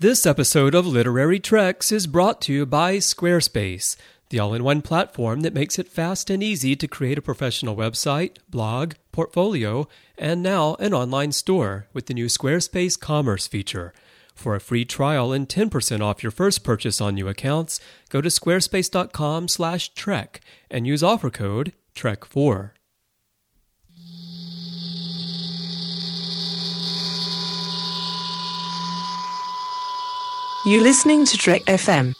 This episode of Literary Treks is brought to you by Squarespace, the all in one platform that makes it fast and easy to create a professional website, blog, portfolio, and now an online store with the new Squarespace Commerce feature. For a free trial and 10% off your first purchase on new accounts, go to squarespace.com/trek and use offer code TREK4. You're listening to Trek FM.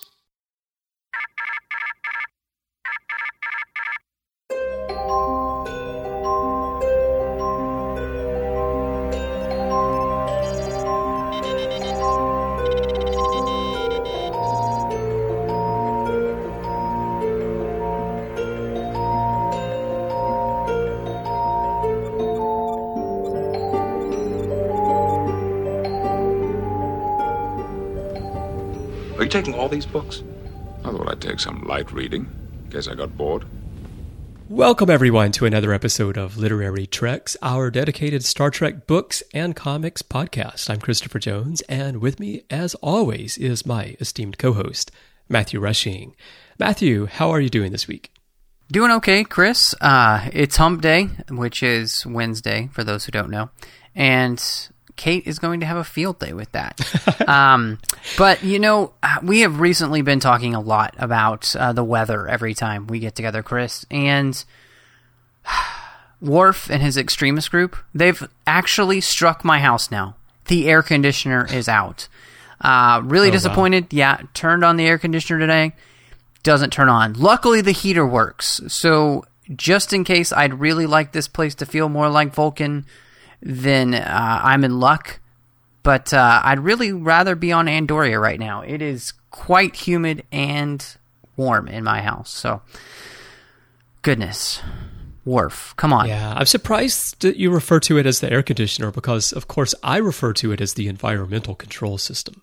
Taking all these books? I thought I'd take some light reading, in case I got bored. Welcome, everyone, to another episode of Literary Treks, our dedicated Star Trek books and comics podcast. I'm Christopher Jones, and with me, as always, is my esteemed co host, Matthew Rushing. Matthew, how are you doing this week? Doing okay, Chris. Uh, it's Hump Day, which is Wednesday for those who don't know, and Kate is going to have a field day with that. um, but you know, uh, we have recently been talking a lot about uh, the weather every time we get together, Chris, and Worf and his extremist group. They've actually struck my house now. The air conditioner is out. Uh, really Oh, wow. disappointed. Yeah, turned on the air conditioner today doesn't turn on. Luckily, the heater works. So, just in case I'd really like this place to feel more like Vulcan, then uh, I'm in luck. But uh, I'd really rather be on Andoria right now. It is quite humid and warm in my house. So, goodness. Worf, come on. Yeah, I'm surprised that you refer to it as the air conditioner because, of course, I refer to it as the environmental control system.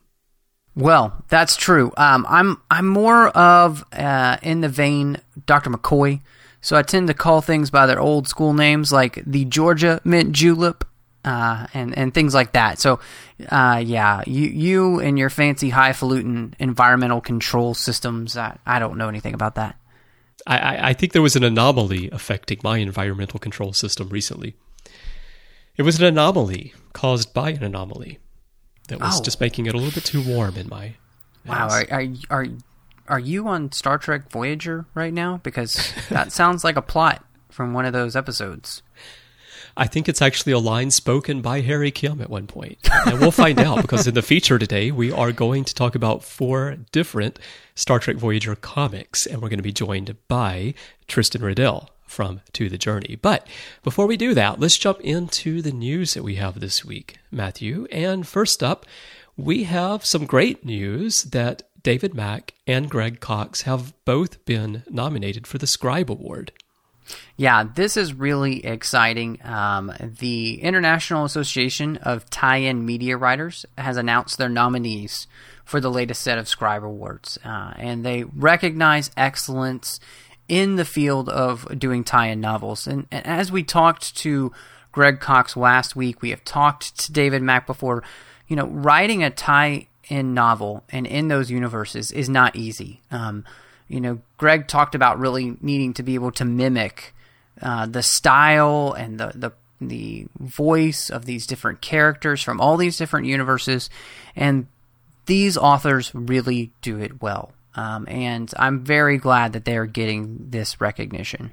Well, that's true. Um, I'm I'm more of uh, in the vein Dr. McCoy, so I tend to call things by their old school names, like the Georgia mint julep, uh, and and things like that. So, uh, yeah, you you and your fancy highfalutin environmental control systems, I, I don't know anything about that. I, I, I think there was an anomaly affecting my environmental control system recently. It was an anomaly caused by an anomaly that was Oh. just making it a little bit too warm in my Wow, are are are, are you on Star Trek Voyager right now? Because that sounds like a plot from one of those episodes. I think it's actually a line spoken by Harry Kim at one point. And we'll find out because in the feature today, we are going to talk about four different Star Trek Voyager comics, and we're going to be joined by Tristan Riddell from To the Journey. But before we do that, let's jump into the news that we have this week, Matthew. And first up, we have some great news that David Mack and Greg Cox have both been nominated for the Scribe Award. Yeah, this is really exciting. Um, the International Association of Tie-In Media Writers has announced their nominees for the latest set of Scribe Awards, uh, and they recognize excellence in the field of doing tie-in novels. And, and as we talked to Greg Cox last week, we have talked to David Mack before. You know, writing a tie-in novel and in those universes is not easy. Um, you know, Greg talked about really needing to be able to mimic uh, the style and the, the the voice of these different characters from all these different universes, and these authors really do it well. Um, and I'm very glad that they are getting this recognition.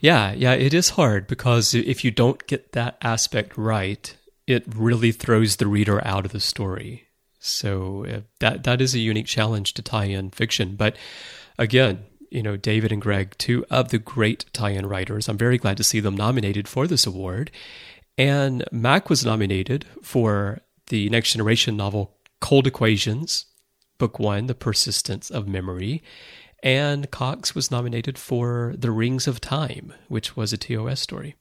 Yeah, yeah, it is hard because if you don't get that aspect right, it really throws the reader out of the story. So uh, that that is a unique challenge to tie in fiction. But again, you know, David and Greg, two of the great tie-in writers. I'm very glad to see them nominated for this award. And Mack was nominated for the next generation novel Cold Equations, book one, The Persistence of Memory. And Cox was nominated for The Rings of Time, which was a TOS story.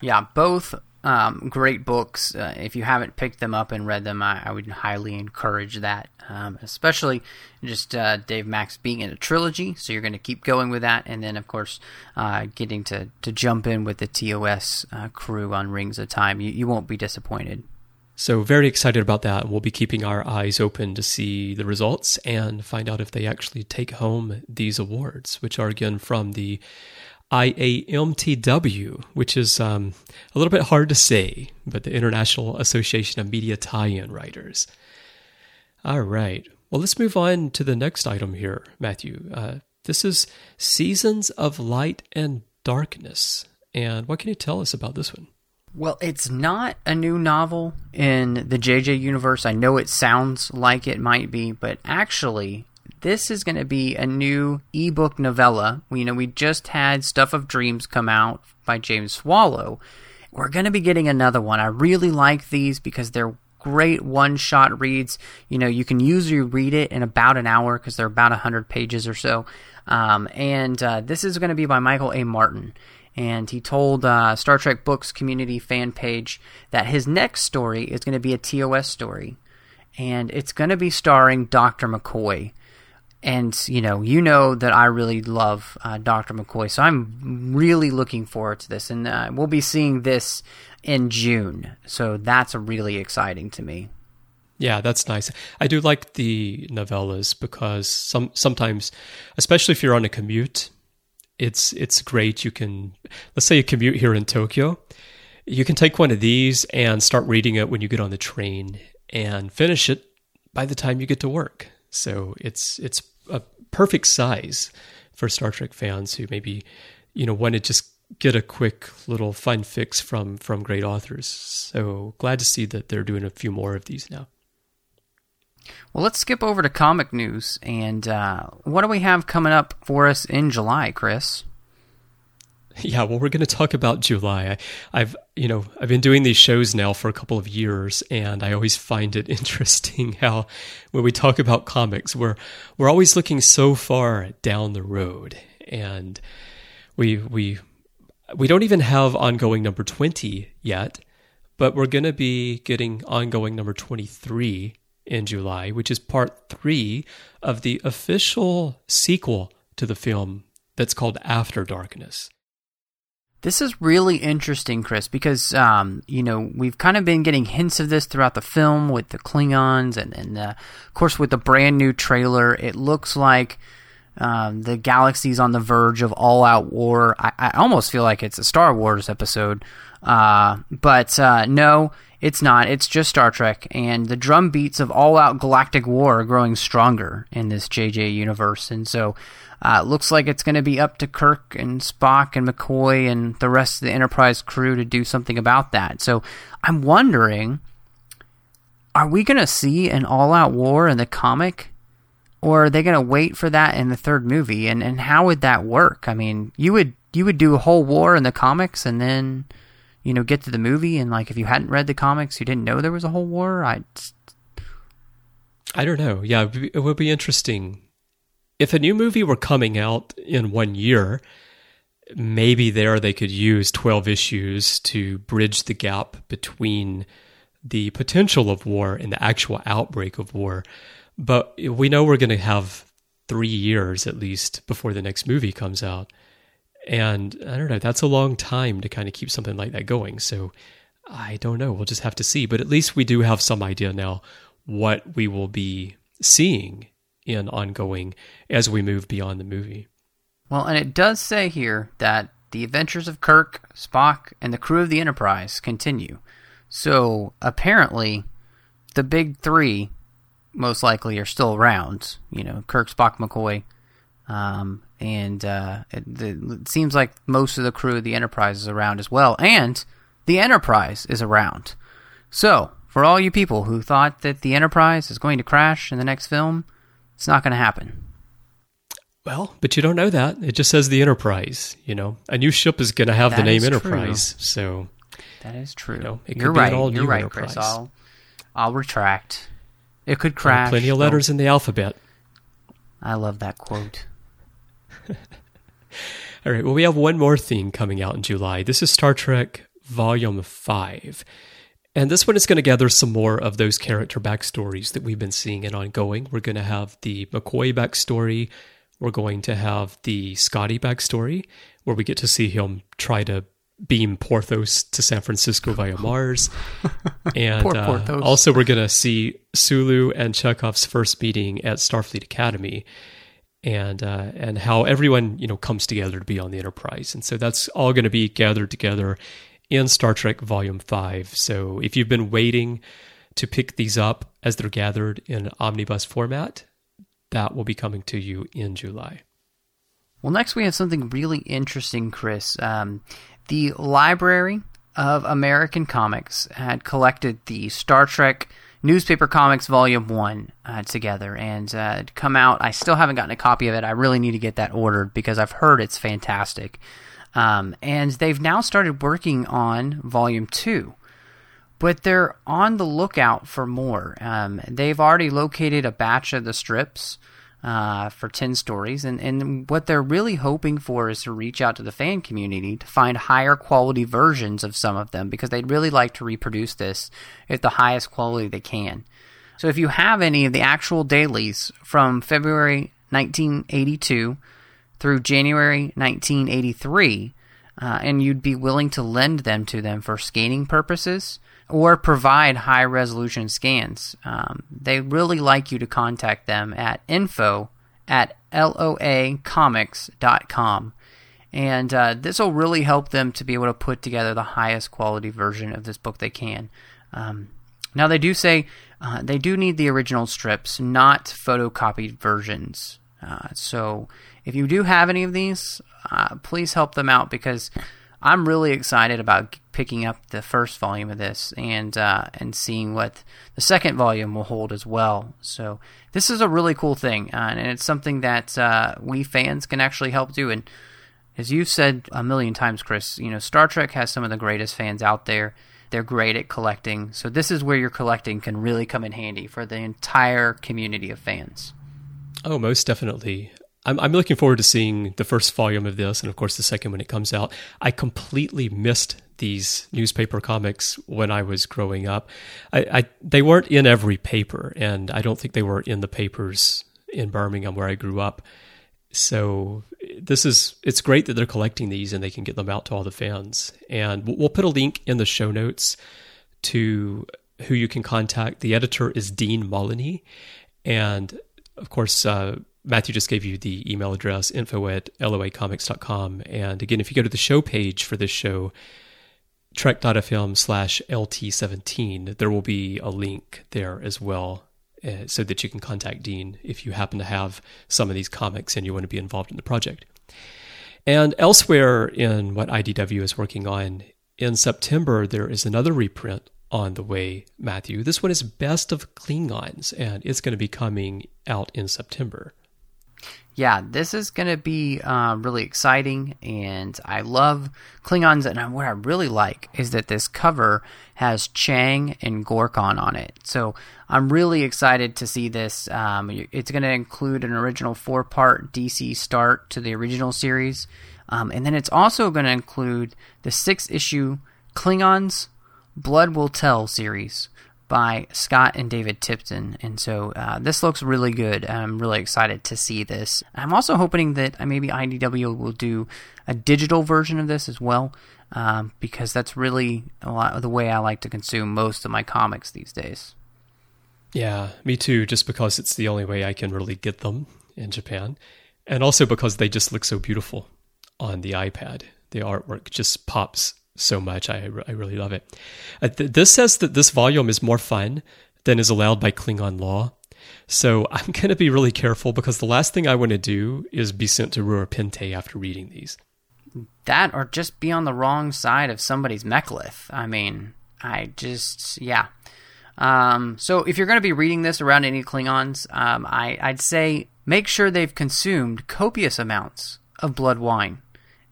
Yeah, both um, great books. Uh, if you haven't picked them up and read them, I, I would highly encourage that. Um, especially just uh, Dave Mack's being in a trilogy, so you're going to keep going with that, and then of course uh, getting to, to jump in with the TOS uh, crew on Rings of Time. You, you won't be disappointed. So, very excited about that. We'll be keeping our eyes open to see the results and find out if they actually take home these awards, which are again from the IAMTW, which is um, a little bit hard to say, but the International Association of Media Tie In Writers. All right. Well, let's move on to the next item here, Matthew. Uh, this is Seasons of Light and Darkness. And what can you tell us about this one? Well, it's not a new novel in the JJ universe. I know it sounds like it might be, but actually, this is going to be a new ebook novella. You know, we just had Stuff of Dreams come out by James Swallow. We're going to be getting another one. I really like these because they're great one shot reads. You know, you can usually read it in about an hour because they're about 100 pages or so. Um, and uh, this is going to be by Michael A. Martin. And he told uh, Star Trek Books community fan page that his next story is going to be a TOS story. And it's going to be starring Dr. McCoy and you know you know that i really love uh, dr mccoy so i'm really looking forward to this. And uh, we'll be seeing this in june so that's really exciting to me. Yeah that's nice. I do like the novellas because some sometimes especially if you're on a commute it's it's great. You can let's say you commute here in tokyo you can take one of these and start reading it when you get on the train and finish it by the time you get to work so it's it's a perfect size for Star Trek fans who maybe you know want to just get a quick little fun fix from from great authors. So glad to see that they're doing a few more of these now. Well, let's skip over to comic news. And uh, what do we have coming up for us in July, Chris? Yeah, well, we're going to talk about July. I, have you know, I've been doing these shows now for a couple of years, and I always find it interesting how when we talk about comics, we're we're always looking so far down the road, and we we we don't even have ongoing number twenty yet, but we're going to be getting ongoing number twenty three in July, which is part three of the official sequel to the film that's called After Darkness. This is really interesting, Chris, because um, you know we've kind of been getting hints of this throughout the film with the Klingons, and, and uh, of course with the brand new trailer, it looks like um, the galaxy's on the verge of all-out war. I, I, almost feel like it's a Star Wars episode, uh, but uh, no, it's not. It's just Star Trek, and the drum beats of all-out galactic war are growing stronger in this JJ universe, and so uh, looks like it's going to be up to Kirk and Spock and McCoy and the rest of the Enterprise crew to do something about that. So I'm wondering are we going to see an all out war in the comic? Or are they going to wait for that in the third movie? And, and how would that work? I mean, you would you would do a whole war in the comics and then, you know, get to the movie and like if you hadn't read the comics, you didn't know there was a whole war. I I don't know. Yeah, it would be interesting if a new movie were coming out in one year, maybe there they could use 12 issues to bridge the gap between the potential of war and the actual outbreak of war. But we know we're going to have three years at least before the next movie comes out. And I don't know, that's a long time to kind of keep something like that going. So I don't know. We'll just have to see. But at least we do have some idea now what we will be seeing in ongoing as we move beyond the movie. Well, and it does say here that the adventures of Kirk, Spock, and the crew of the Enterprise continue. So apparently, the big three most likely are still around. You know, Kirk, Spock, McCoy, um, and uh, it, it, seems like most of the crew of the Enterprise is around as well, and the Enterprise is around. So, for all you people who thought that the Enterprise is going to crash in the next film, it's not going to happen. Well, but you don't know that. It just says the Enterprise. You know, a new ship is going to have that the name Enterprise. True. So that is true. You know, You're right. You're right, Enterprise. Chris. I'll, I'll retract. It could crash. plenty of letters in the alphabet. I love that quote. All right. Well, we have one more thing coming out in July. This is Star Trek Volume 5. And this one is going to gather some more of those character backstories that we've been seeing and ongoing. We're going to have the McCoy backstory. We're going to have the Scotty backstory, where we get to see him try to beam Porthos to San Francisco via Mars. And uh, also, we're going to see Sulu and Chekov's first meeting at Starfleet Academy. And uh, and how everyone you know comes together to be on the Enterprise, and so that's all going to be gathered together in Star Trek Volume Five. So if you've been waiting to pick these up as they're gathered in omnibus format, that will be coming to you in July. Well, next we have something really interesting, Chris. Um, the Library of American Comics had collected the Star Trek newspaper comics volume 1 uh, together and uh, come out. I still haven't gotten a copy of it. I really need to get that ordered because i've heard it's fantastic. Um, and they've now started working on volume 2 but they're on the lookout for more. Um, they've already located a batch of the strips uh, for 10 stories, and, and what they're really hoping for is to reach out to the fan community to find higher quality versions of some of them because they'd really like to reproduce this at the highest quality they can. So if you have any of the actual dailies from February 1982 through January 1983, uh, and you'd be willing to lend them to them for scanning purposes or provide high resolution scans, um, they really like you to contact them at info at loacomics.com. And uh, this will really help them to be able to put together the highest quality version of this book they can. Um, now, they do say uh, they do need the original strips, not photocopied versions. Uh, so, if you do have any of these, uh, please help them out because I'm really excited about picking up the first volume of this and uh, and seeing what the second volume will hold as well. So this is a really cool thing, uh, and it's something that uh, we fans can actually help do. And as you've said a million times, Chris, you know Star Trek has some of the greatest fans out there. They're great at collecting, so this is where your collecting can really come in handy for the entire community of fans. Oh, most definitely. I'm, I'm looking forward to seeing the first volume of this, and of course the second when it comes out. I completely missed these newspaper comics when I was growing up. I, I they weren't in every paper, and I don't think they were in the papers in Birmingham where I grew up. So this is it's great that they're collecting these and they can get them out to all the fans. And we'll put a link in the show notes to who you can contact. The editor is Dean Mullaney, and of course. Uh, Matthew just gave you the email address, info at loacomics.com. And again, if you go to the show page for this show, trek.fm slash LT17, there will be a link there as well uh, so that you can contact Dean if you happen to have some of these comics and you want to be involved in the project. And elsewhere in what IDW is working on, in September, there is another reprint on the way, Matthew. This one is Best of Klingons, and it's going to be coming out in September yeah, this is going to be uh, really exciting, and I love Klingons. And what I really like is that this cover has Chang and Gorkon on it. So I'm really excited to see this. Um, it's going to include an original four part DC start to the original series, um, and then it's also going to include the six issue Klingons Blood Will Tell series by Scott and David Tipton. And so uh, this looks really good. I'm really excited to see this. I'm also hoping that uh, maybe IDW will do a digital version of this as well, um, because that's really a lot of the way I like to consume most of my comics these days. Yeah, me too, just because it's the only way I can really get them in Japan. And also because they just look so beautiful on the iPad. The artwork just pops so much. I, I really love it. Uh, th- this says that this volume is more fun than is allowed by Klingon law. So I'm going to be really careful because the last thing I want to do is be sent to Rura Penthe after reading these. That or just be on the wrong side of somebody's mek'leth. I mean, I just, yeah. Um, so if you're going to be reading this around any Klingons, um, I, I'd say make sure they've consumed copious amounts of blood wine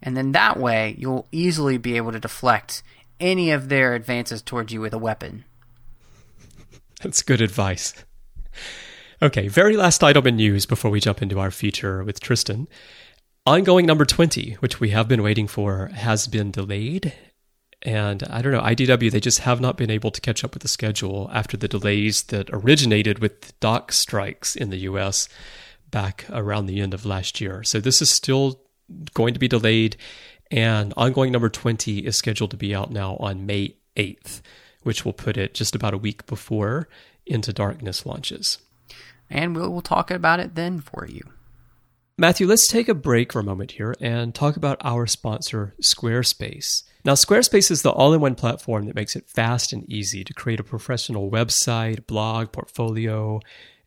and then that way you'll easily be able to deflect any of their advances towards you with a weapon. That's good advice. Okay, very last item in news before we jump into our feature with Tristan. Ongoing number 20, which we have been waiting for, has been delayed. And I don't know, IDW, they just have not been able to catch up with the schedule after the delays that originated with dock strikes in the US back around the end of last year. So this is still going to be delayed. And ongoing number 20 is scheduled to be out now on May 8th, which will put it just about a week before Into Darkness launches. And we'll, we'll talk about it then for you. Matthew, let's take a break for a moment here and talk about our sponsor, Squarespace. Now, Squarespace is the all in one platform that makes it fast and easy to create a professional website, blog, portfolio.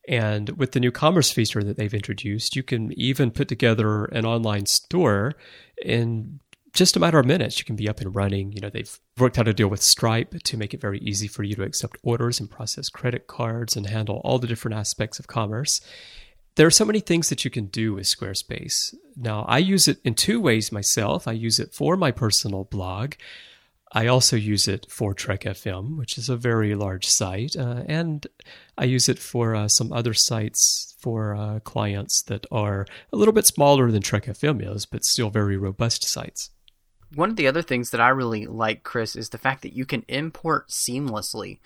And with the new commerce feature that they've introduced, you can even put together an online store in just a matter of minutes. You can be up and running. You know, they've worked out a deal with Stripe to make it very easy for you to accept orders and process credit cards and handle all the different aspects of commerce there are so many things that you can do with Squarespace. Now, I use it in two ways myself. I use it for my personal blog. I also use it for Trek FM, which is a very large site, uh, and I use it for uh, some other sites for uh, clients that are a little bit smaller than Trek FM is, but still very robust sites. One of the other things that I really like, Chris, is the fact that you can import seamlessly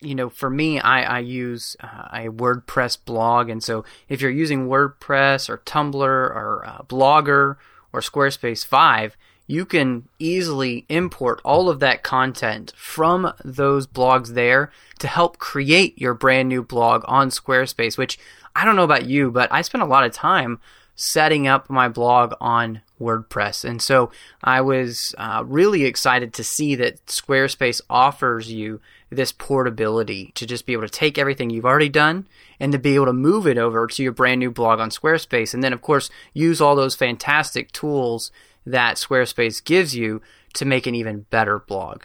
you know, for me, I, I use uh, a WordPress blog. And so if you're using WordPress or Tumblr or uh, Blogger or Squarespace 5, you can easily import all of that content from those blogs there to help create your brand new blog on Squarespace, which I don't know about you, but I spent a lot of time setting up my blog on WordPress. And so I was uh, really excited to see that Squarespace offers you this portability to just be able to take everything you've already done and to be able to move it over to your brand new blog on Squarespace. And then, of course, use all those fantastic tools that Squarespace gives you to make an even better blog.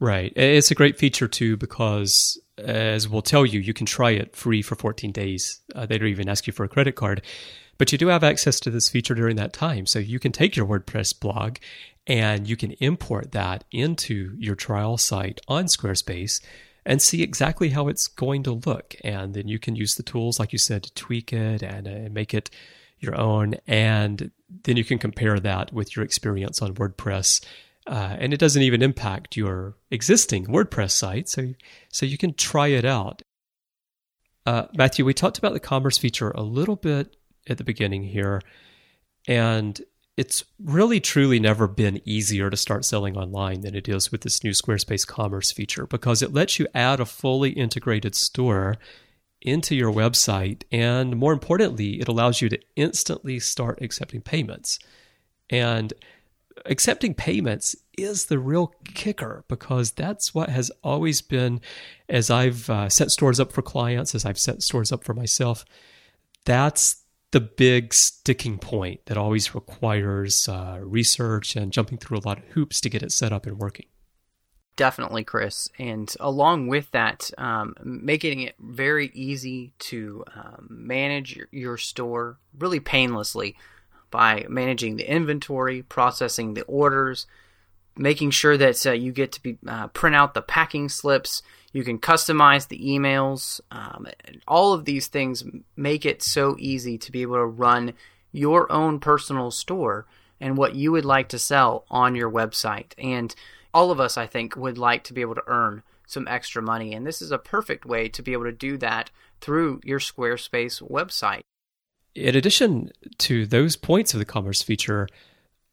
Right. It's a great feature too because, as we'll tell you, you can try it free for 14 days. Uh, they don't even ask you for a credit card. But you do have access to this feature during that time. So you can take your WordPress blog and you can import that into your trial site on Squarespace and see exactly how it's going to look. And then you can use the tools, like you said, to tweak it and uh, make it your own. And then you can compare that with your experience on WordPress. Uh, and it doesn't even impact your existing WordPress site. So, so you can try it out. Uh, Matthew, we talked about the commerce feature a little bit at the beginning here. And it's really truly never been easier to start selling online than it is with this new Squarespace commerce feature because it lets you add a fully integrated store into your website. And more importantly, it allows you to instantly start accepting payments. And accepting payments is the real kicker because that's what has always been, as I've uh, set stores up for clients, as I've set stores up for myself, that's the big sticking point that always requires uh, research and jumping through a lot of hoops to get it set up and working. Definitely, Chris. And along with that, um, making it very easy to um, manage your, store really painlessly by managing the inventory, processing the orders, making sure that uh, you get to be uh, print out the packing slips. You can customize the emails. Um, all of these things make it so easy to be able to run your own personal store and what you would like to sell on your website. And all of us, I think, would like to be able to earn some extra money. And this is a perfect way to be able to do that through your Squarespace website. In addition to those points of the commerce feature,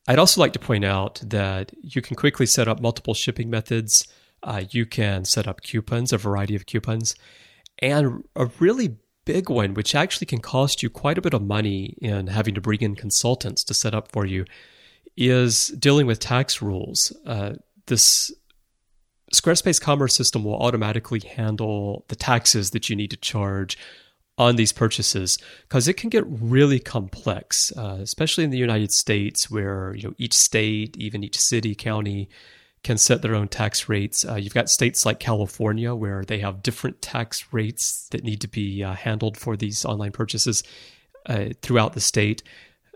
I'd also like to point out that you can quickly set up multiple shipping methods. Uh, you can set up coupons, a variety of coupons, and a really big one, which actually can cost you quite a bit of money in having to bring in consultants to set up for you, is dealing with tax rules. Uh, this Squarespace Commerce system will automatically handle the taxes that you need to charge on these purchases because it can get really complex, uh, especially in the United States, where you know each state, even each city, county, can set their own tax rates. Uh, you've got states like California where they have different tax rates that need to be uh, handled for these online purchases uh, throughout the state.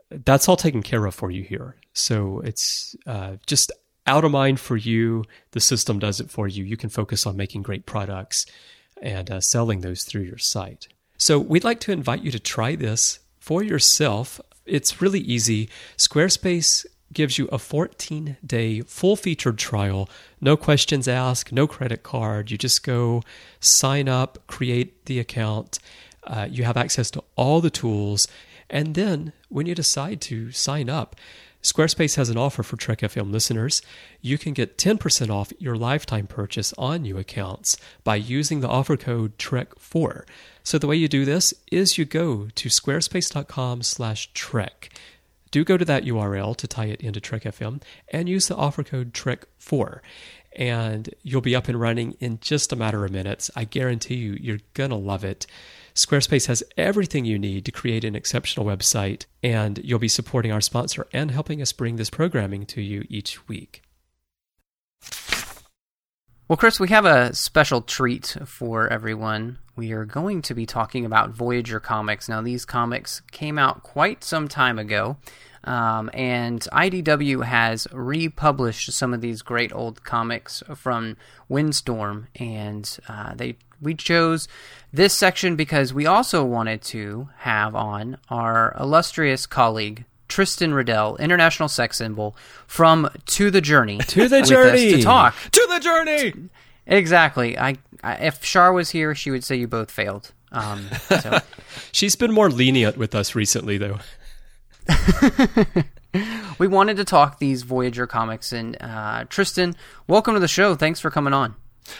That's all taken care of for you here. So it's uh, just out of mind for you. The system does it for you. You can focus on making great products and uh, selling those through your site. So we'd like to invite you to try this for yourself. It's really easy. Squarespace gives you a 14 day full featured trial, no questions asked, no credit card. You just go sign up, create the account. Uh, you have access to all the tools. And then when you decide to sign up, Squarespace has an offer for Trek FM listeners. You can get 10% off your lifetime purchase on new accounts by using the offer code TREK4. So the way you do this is you go to squarespace.com slash trek. Do go to that URL to tie it into Trek FM and use the offer code TREK4 and you'll be up and running in just a matter of minutes. I guarantee you, you're going to love it. Squarespace has everything you need to create an exceptional website, and you'll be supporting our sponsor and helping us bring this programming to you each week. Well, Chris, we have a special treat for everyone. We are going to be talking about Voyager comics. Now, these comics came out quite some time ago. Um, and IDW has republished some of these great old comics from Wildstorm, and uh, they we chose this section because we also wanted to have on our illustrious colleague Tristan Riddell, international sex symbol, from To the Journey. to the Journey to talk to the journey. Exactly. I, I if Shar was here, she would say you both failed. Um, so. She's been more lenient with us recently, though. we wanted to talk these Voyager comics, and uh, Tristan, welcome to the show. Thanks for coming on.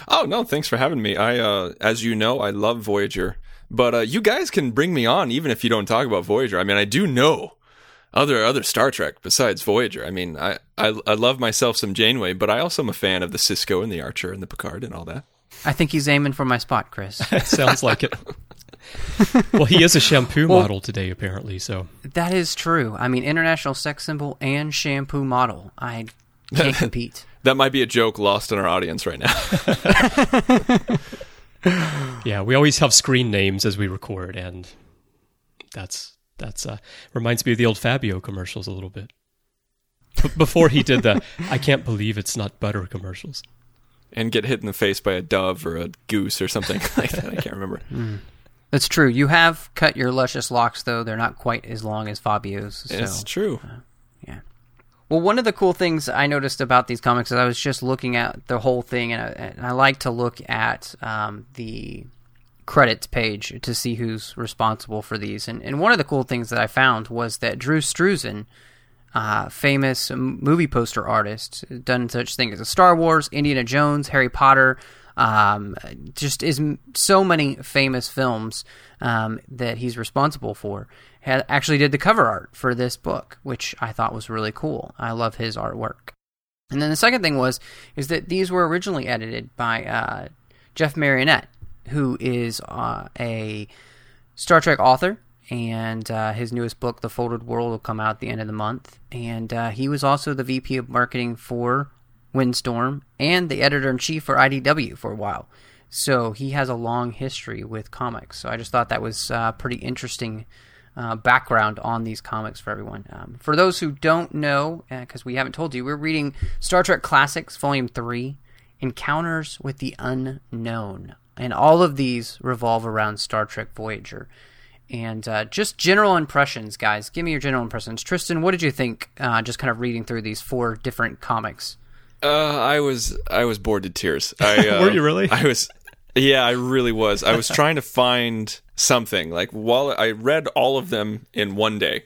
Oh no, thanks for having me. I, uh, as you know, I love Voyager, but uh, you guys can bring me on even if you don't talk about Voyager. I mean, I do know other other Star Trek besides Voyager. I mean, I, I, I love myself some Janeway, but I also am a fan of the Sisko and the Archer and the Picard and all that. I think he's aiming for my spot, Chris. Sounds like it. well, he is a shampoo well, model today, apparently. So that is true. I mean, international sex symbol and shampoo model. I can't compete. that might be a joke lost in our audience right now. yeah, we always have screen names as we record, and that's that's uh, reminds me of the old Fabio commercials a little bit. Before he did the "I can't believe it's not butter" commercials, and get hit in the face by a dove or a goose or something like that. I can't remember. Mm. That's true. You have cut your luscious locks, though. They're not quite as long as Fabio's. So, it's true. Uh, yeah. Well, one of the cool things I noticed about these comics is I was just looking at the whole thing, and I, and I like to look at um, the credits page to see who's responsible for these. And, and one of the cool things that I found was that Drew Struzan, uh, famous movie poster artist, done such things as Star Wars, Indiana Jones, Harry Potter, um, just is so many famous films um, that he's responsible for. Had, actually did the cover art for this book, which I thought was really cool. I love his artwork. And then the second thing was is that these were originally edited by uh, Jeff Mariotte, who is uh, a Star Trek author, and uh, his newest book, The Folded World, will come out at the end of the month. And uh, he was also the VP of marketing for Wildstorm and the editor in chief for IDW for a while. So he has a long history with comics. So I just thought that was uh, pretty interesting uh, background on these comics for everyone. Um, for those who don't know, because uh, we haven't told you, we're reading Star Trek Classics Volume 3 Encounters with the Unknown. And all of these revolve around Star Trek Voyager. And uh, just general impressions, guys. Give me your general impressions. Tristan, what did you think uh, just kind of reading through these four different comics? Uh, I was I was bored to tears. I, uh, Were you really? I was. Yeah, I really was. I was trying to find something like while I read all of them in one day.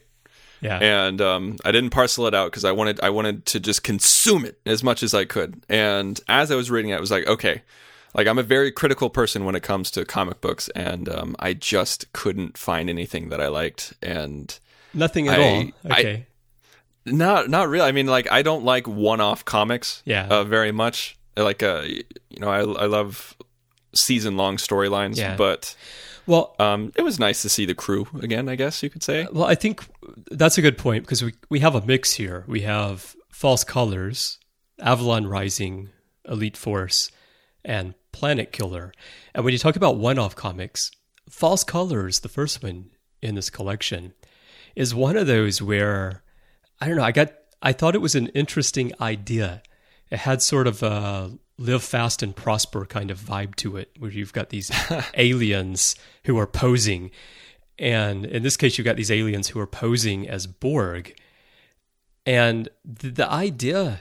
Yeah. And um, I didn't parcel it out because I wanted I wanted to just consume it as much as I could. And as I was reading it, I was like, okay, like I'm a very critical person when it comes to comic books, and um, I just couldn't find anything that I liked. And nothing at I, all. Okay. Not not really. I mean, like I don't like one-off comics. Yeah. Uh, very much. Like uh, you know, I I love season-long storylines. Yeah. But well, um, it was nice to see the crew again. I guess you could say. Well, I think that's a good point because we we have a mix here. We have False Colors, Avalon Rising, Elite Force, and Planet Killer. And when you talk about one-off comics, False Colors, the first one in this collection, is one of those where I don't know. I got. I thought it was an interesting idea. It had sort of a live fast and prosper kind of vibe to it, where you've got these aliens who are posing, and in this case, you've got these aliens who are posing as Borg, and the, the idea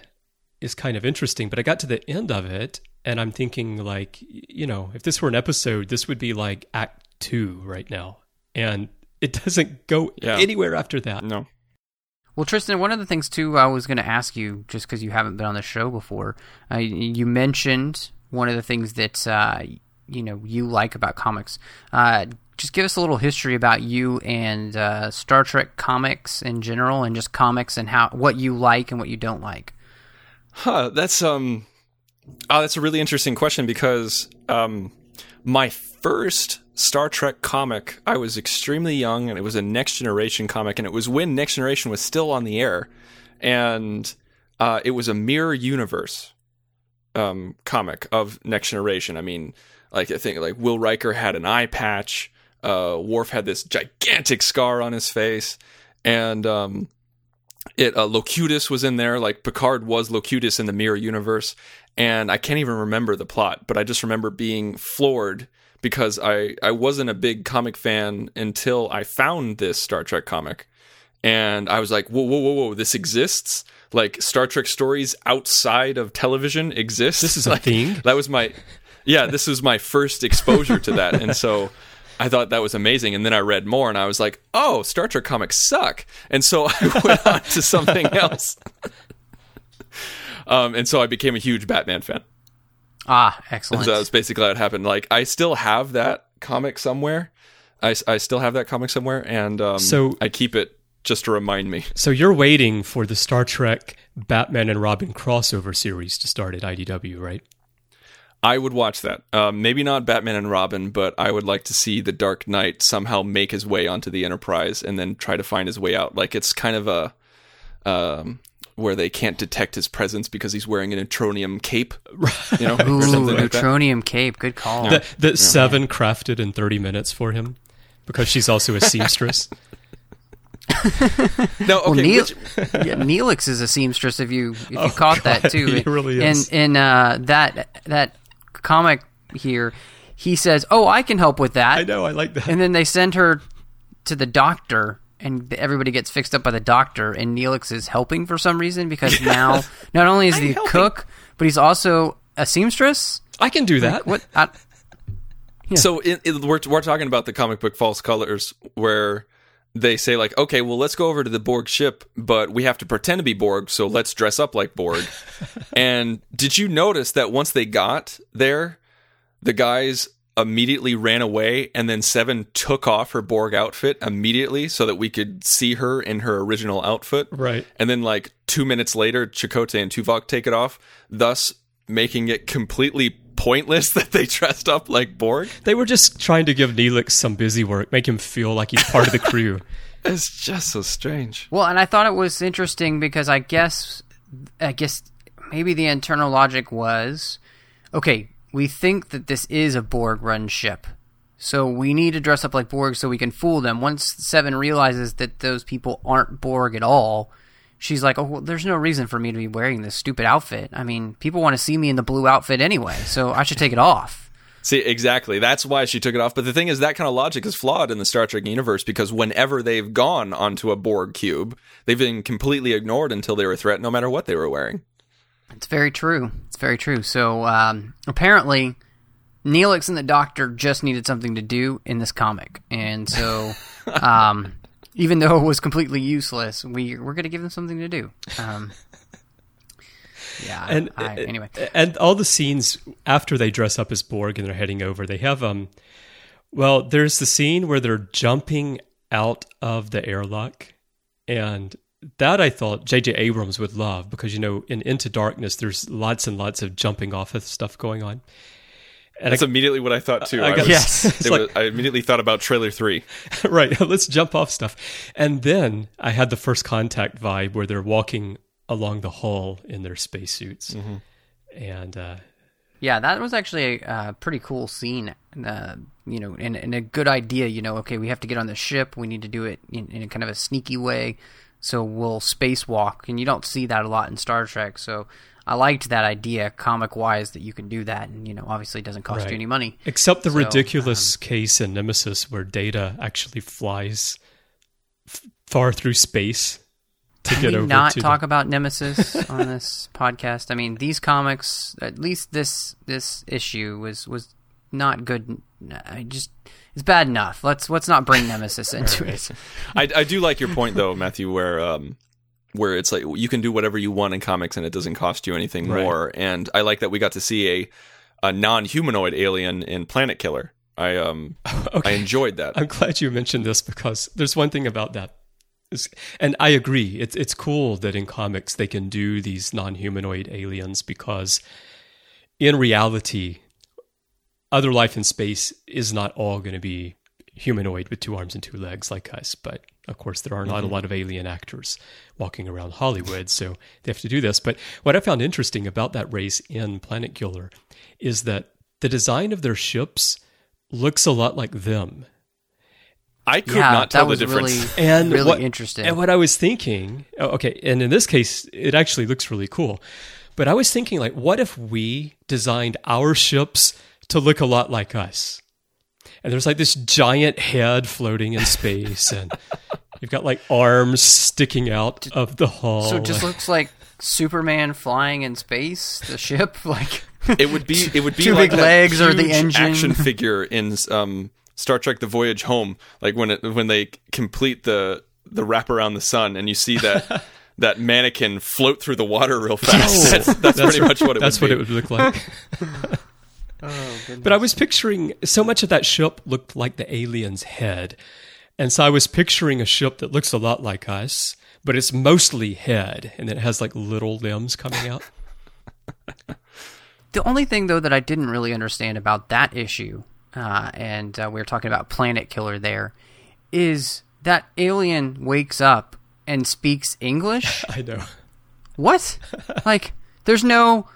is kind of interesting. But I got to the end of it, and I'm thinking, like, you know, if this were an episode, this would be like Act Two right now, and it doesn't go Yeah. anywhere after that. No. Well, Tristan, one of the things too I was going to ask you, just because you haven't been on the show before, uh, you mentioned one of the things that uh, you know you like about comics. Uh, just give us a little history about you and uh, Star Trek comics in general, and just comics and how what you like and what you don't like. Huh, that's um, oh, that's a really interesting question because um, my first Star Trek comic, I was extremely young, and it was a Next Generation comic, and it was when Next Generation was still on the air, and uh, it was a mirror universe um, comic of Next Generation. I mean, like I think like Will Riker had an eye patch, uh, Worf had this gigantic scar on his face, and um, it uh, Locutus was in there. Like Picard was Locutus in the mirror universe, and I can't even remember the plot, but I just remember being floored because I I wasn't a big comic fan until I found this Star Trek comic, and I was like, whoa, whoa, whoa, whoa, this exists. Like Star Trek stories outside of television exist. This is like, a thing. That was my, yeah, this was my first exposure to that, and so. I thought that was amazing, and then I read more, and I was like, "Oh, Star Trek comics suck," and so I went on to something else. um, and so I became a huge Batman fan. Ah, excellent. So that's basically how it happened. Like I still have that comic somewhere. I, I still have that comic somewhere, and um, So- I keep it just to remind me. So you're waiting for the Star Trek Batman and Robin crossover series to start at IDW, right? I would watch that. Um, maybe not Batman and Robin, but I would like to see the Dark Knight somehow make his way onto the Enterprise and then try to find his way out. Like it's kind of a um, where they can't detect his presence because he's wearing an neutronium cape, you know, Ooh, or something like that. neutronium cape. Good call. That, that Seven crafted in 30 minutes for him because she's also a seamstress. No, Well, okay. Neil, which- yeah, Neelix is a seamstress. If you if you Oh, caught God, that too, he really is. In in uh, that that comic here, he says, "Oh, I can help with that." I know, I like that. And then they send her to the doctor, and everybody gets fixed up by the doctor. And Neelix is helping for some reason because now not only is he a helping. cook, but he's also a seamstress. I can do that. What? I, So in, in, we're we're talking about the comic book False Colors, where they say like, okay, well, let's go over to the Borg ship, but we have to pretend to be Borg, so let's dress up like Borg. and did you notice that once they got there, the guys immediately ran away, and then Seven took off her Borg outfit immediately so that we could see her in her original outfit. Right. And then like two minutes later, Chakotay and Tuvok take it off, thus making it completely pointless that they dressed up like Borg. They were just trying to give Neelix some busy work, make him feel like he's part of the crew. It's just so strange. Well, and I thought it was interesting because I guess, I guess maybe the internal logic was, okay, we think that this is a Borg-run ship, so we need to dress up like Borg so we can fool them. Once Seven realizes that those people aren't Borg at all, she's like, oh, well, there's no reason for me to be wearing this stupid outfit. I mean, people want to see me in the blue outfit anyway, so I should take it off. See, exactly. That's why she took it off. But the thing is, that kind of logic is flawed in the Star Trek universe because whenever they've gone onto a Borg cube, they've been completely ignored until they were a threat, no matter what they were wearing. It's very true. Very true. So um, apparently, Neelix and the Doctor just needed something to do in this comic, and so um, even though it was completely useless, we we're going to give them something to do. Um, yeah. and I, anyway, and all the scenes after they dress up as Borg and they're heading over, they have um, well, there's the scene where they're jumping out of the airlock, and that I thought J.J. Abrams would love because you know in Into Darkness there's lots and lots of jumping off of stuff going on. And That's immediately what I thought too. I I, got- was, Yes. like- was- I immediately thought about trailer three. right, let's jump off stuff. And then I had the first contact vibe where they're walking along the hull in their spacesuits. And uh, yeah, that was actually a uh, pretty cool scene. Uh, you know, and, and a good idea. You know, okay, we have to get on the ship. We need to do it in, in a kind of a sneaky way. So we'll spacewalk, and you don't see that a lot in Star Trek. So I liked that idea, comic wise, that you can do that, and you know, obviously, it doesn't cost Right. you any money. except the So, ridiculous um, case in Nemesis where Data actually flies f- far through space to Can get we over not talk the, about Nemesis on this podcast? I mean, these comics, at least this this issue was was not good. I just it's bad enough. Let's let's not bring Nemesis into it. I, I do like your point though, Matthew, where um, where it's like you can do whatever you want in comics and it doesn't cost you anything Right. more. And I like that we got to see a a non humanoid alien in Planet Killer. I um I enjoyed that. I'm glad you mentioned this because there's one thing about that. Is- And I agree. It's it's cool that in comics they can do these non-humanoid aliens because in reality other life in space is not all going to be humanoid with two arms and two legs like us, but of course there are not a mm-hmm. lot of alien actors walking around Hollywood, so they have to do this. But what I found interesting about that race in Planet Killer is that the design of their ships looks a lot like them. I could yeah, not tell that was the difference. really And really what, interesting. And what I was thinking, oh, okay, and in this case, it actually looks really cool. But I was thinking, like, what if we designed our ships to look a lot like us? And there's like this giant head floating in space, and you've got like arms sticking out of the hull. so it just looks like Superman flying in space, the ship, like It would be it would be Two like big legs or the engine. action figure in um, Star Trek: The Voyage Home, like when it when they complete the the wrap around the sun, and you see that that mannequin float through the water real fast. that's, that's, pretty much what it That's would what be. it would look like. Oh, But I was picturing so much of that ship looked like the alien's head. And so I was picturing a ship that looks a lot like us, but it's mostly head and it has like little limbs coming out. The only thing though that I didn't really understand about that issue, uh, and uh, we were talking about Planet Killer there, is that alien wakes up and speaks English. I know. What? like, there's no.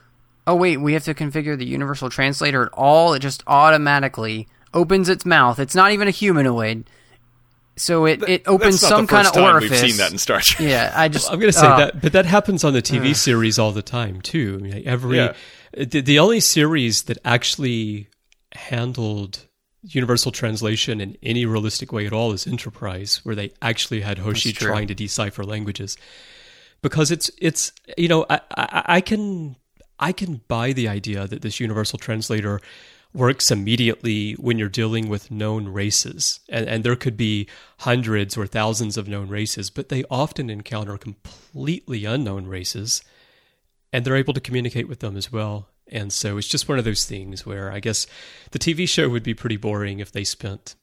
Oh wait, we have to configure the universal translator at all. It just automatically opens its mouth. It's not even a humanoid, so it it opens That's not some the kind of time orifice. We've seen that in Star Trek. yeah, I just I'm going to say uh, that, but that happens on the TV series all the time too. I mean, like every Yeah. the, the only series that actually handled universal translation in any realistic way at all is Enterprise, where they actually had Hoshi trying to decipher languages. Because it's it's you know I, I I can I can buy the idea that this universal translator works immediately when you're dealing with known races. And, and there could be hundreds or thousands of known races, but they often encounter completely unknown races and they're able to communicate with them as well. And so it's just one of those things where I guess the TV show would be pretty boring if they spent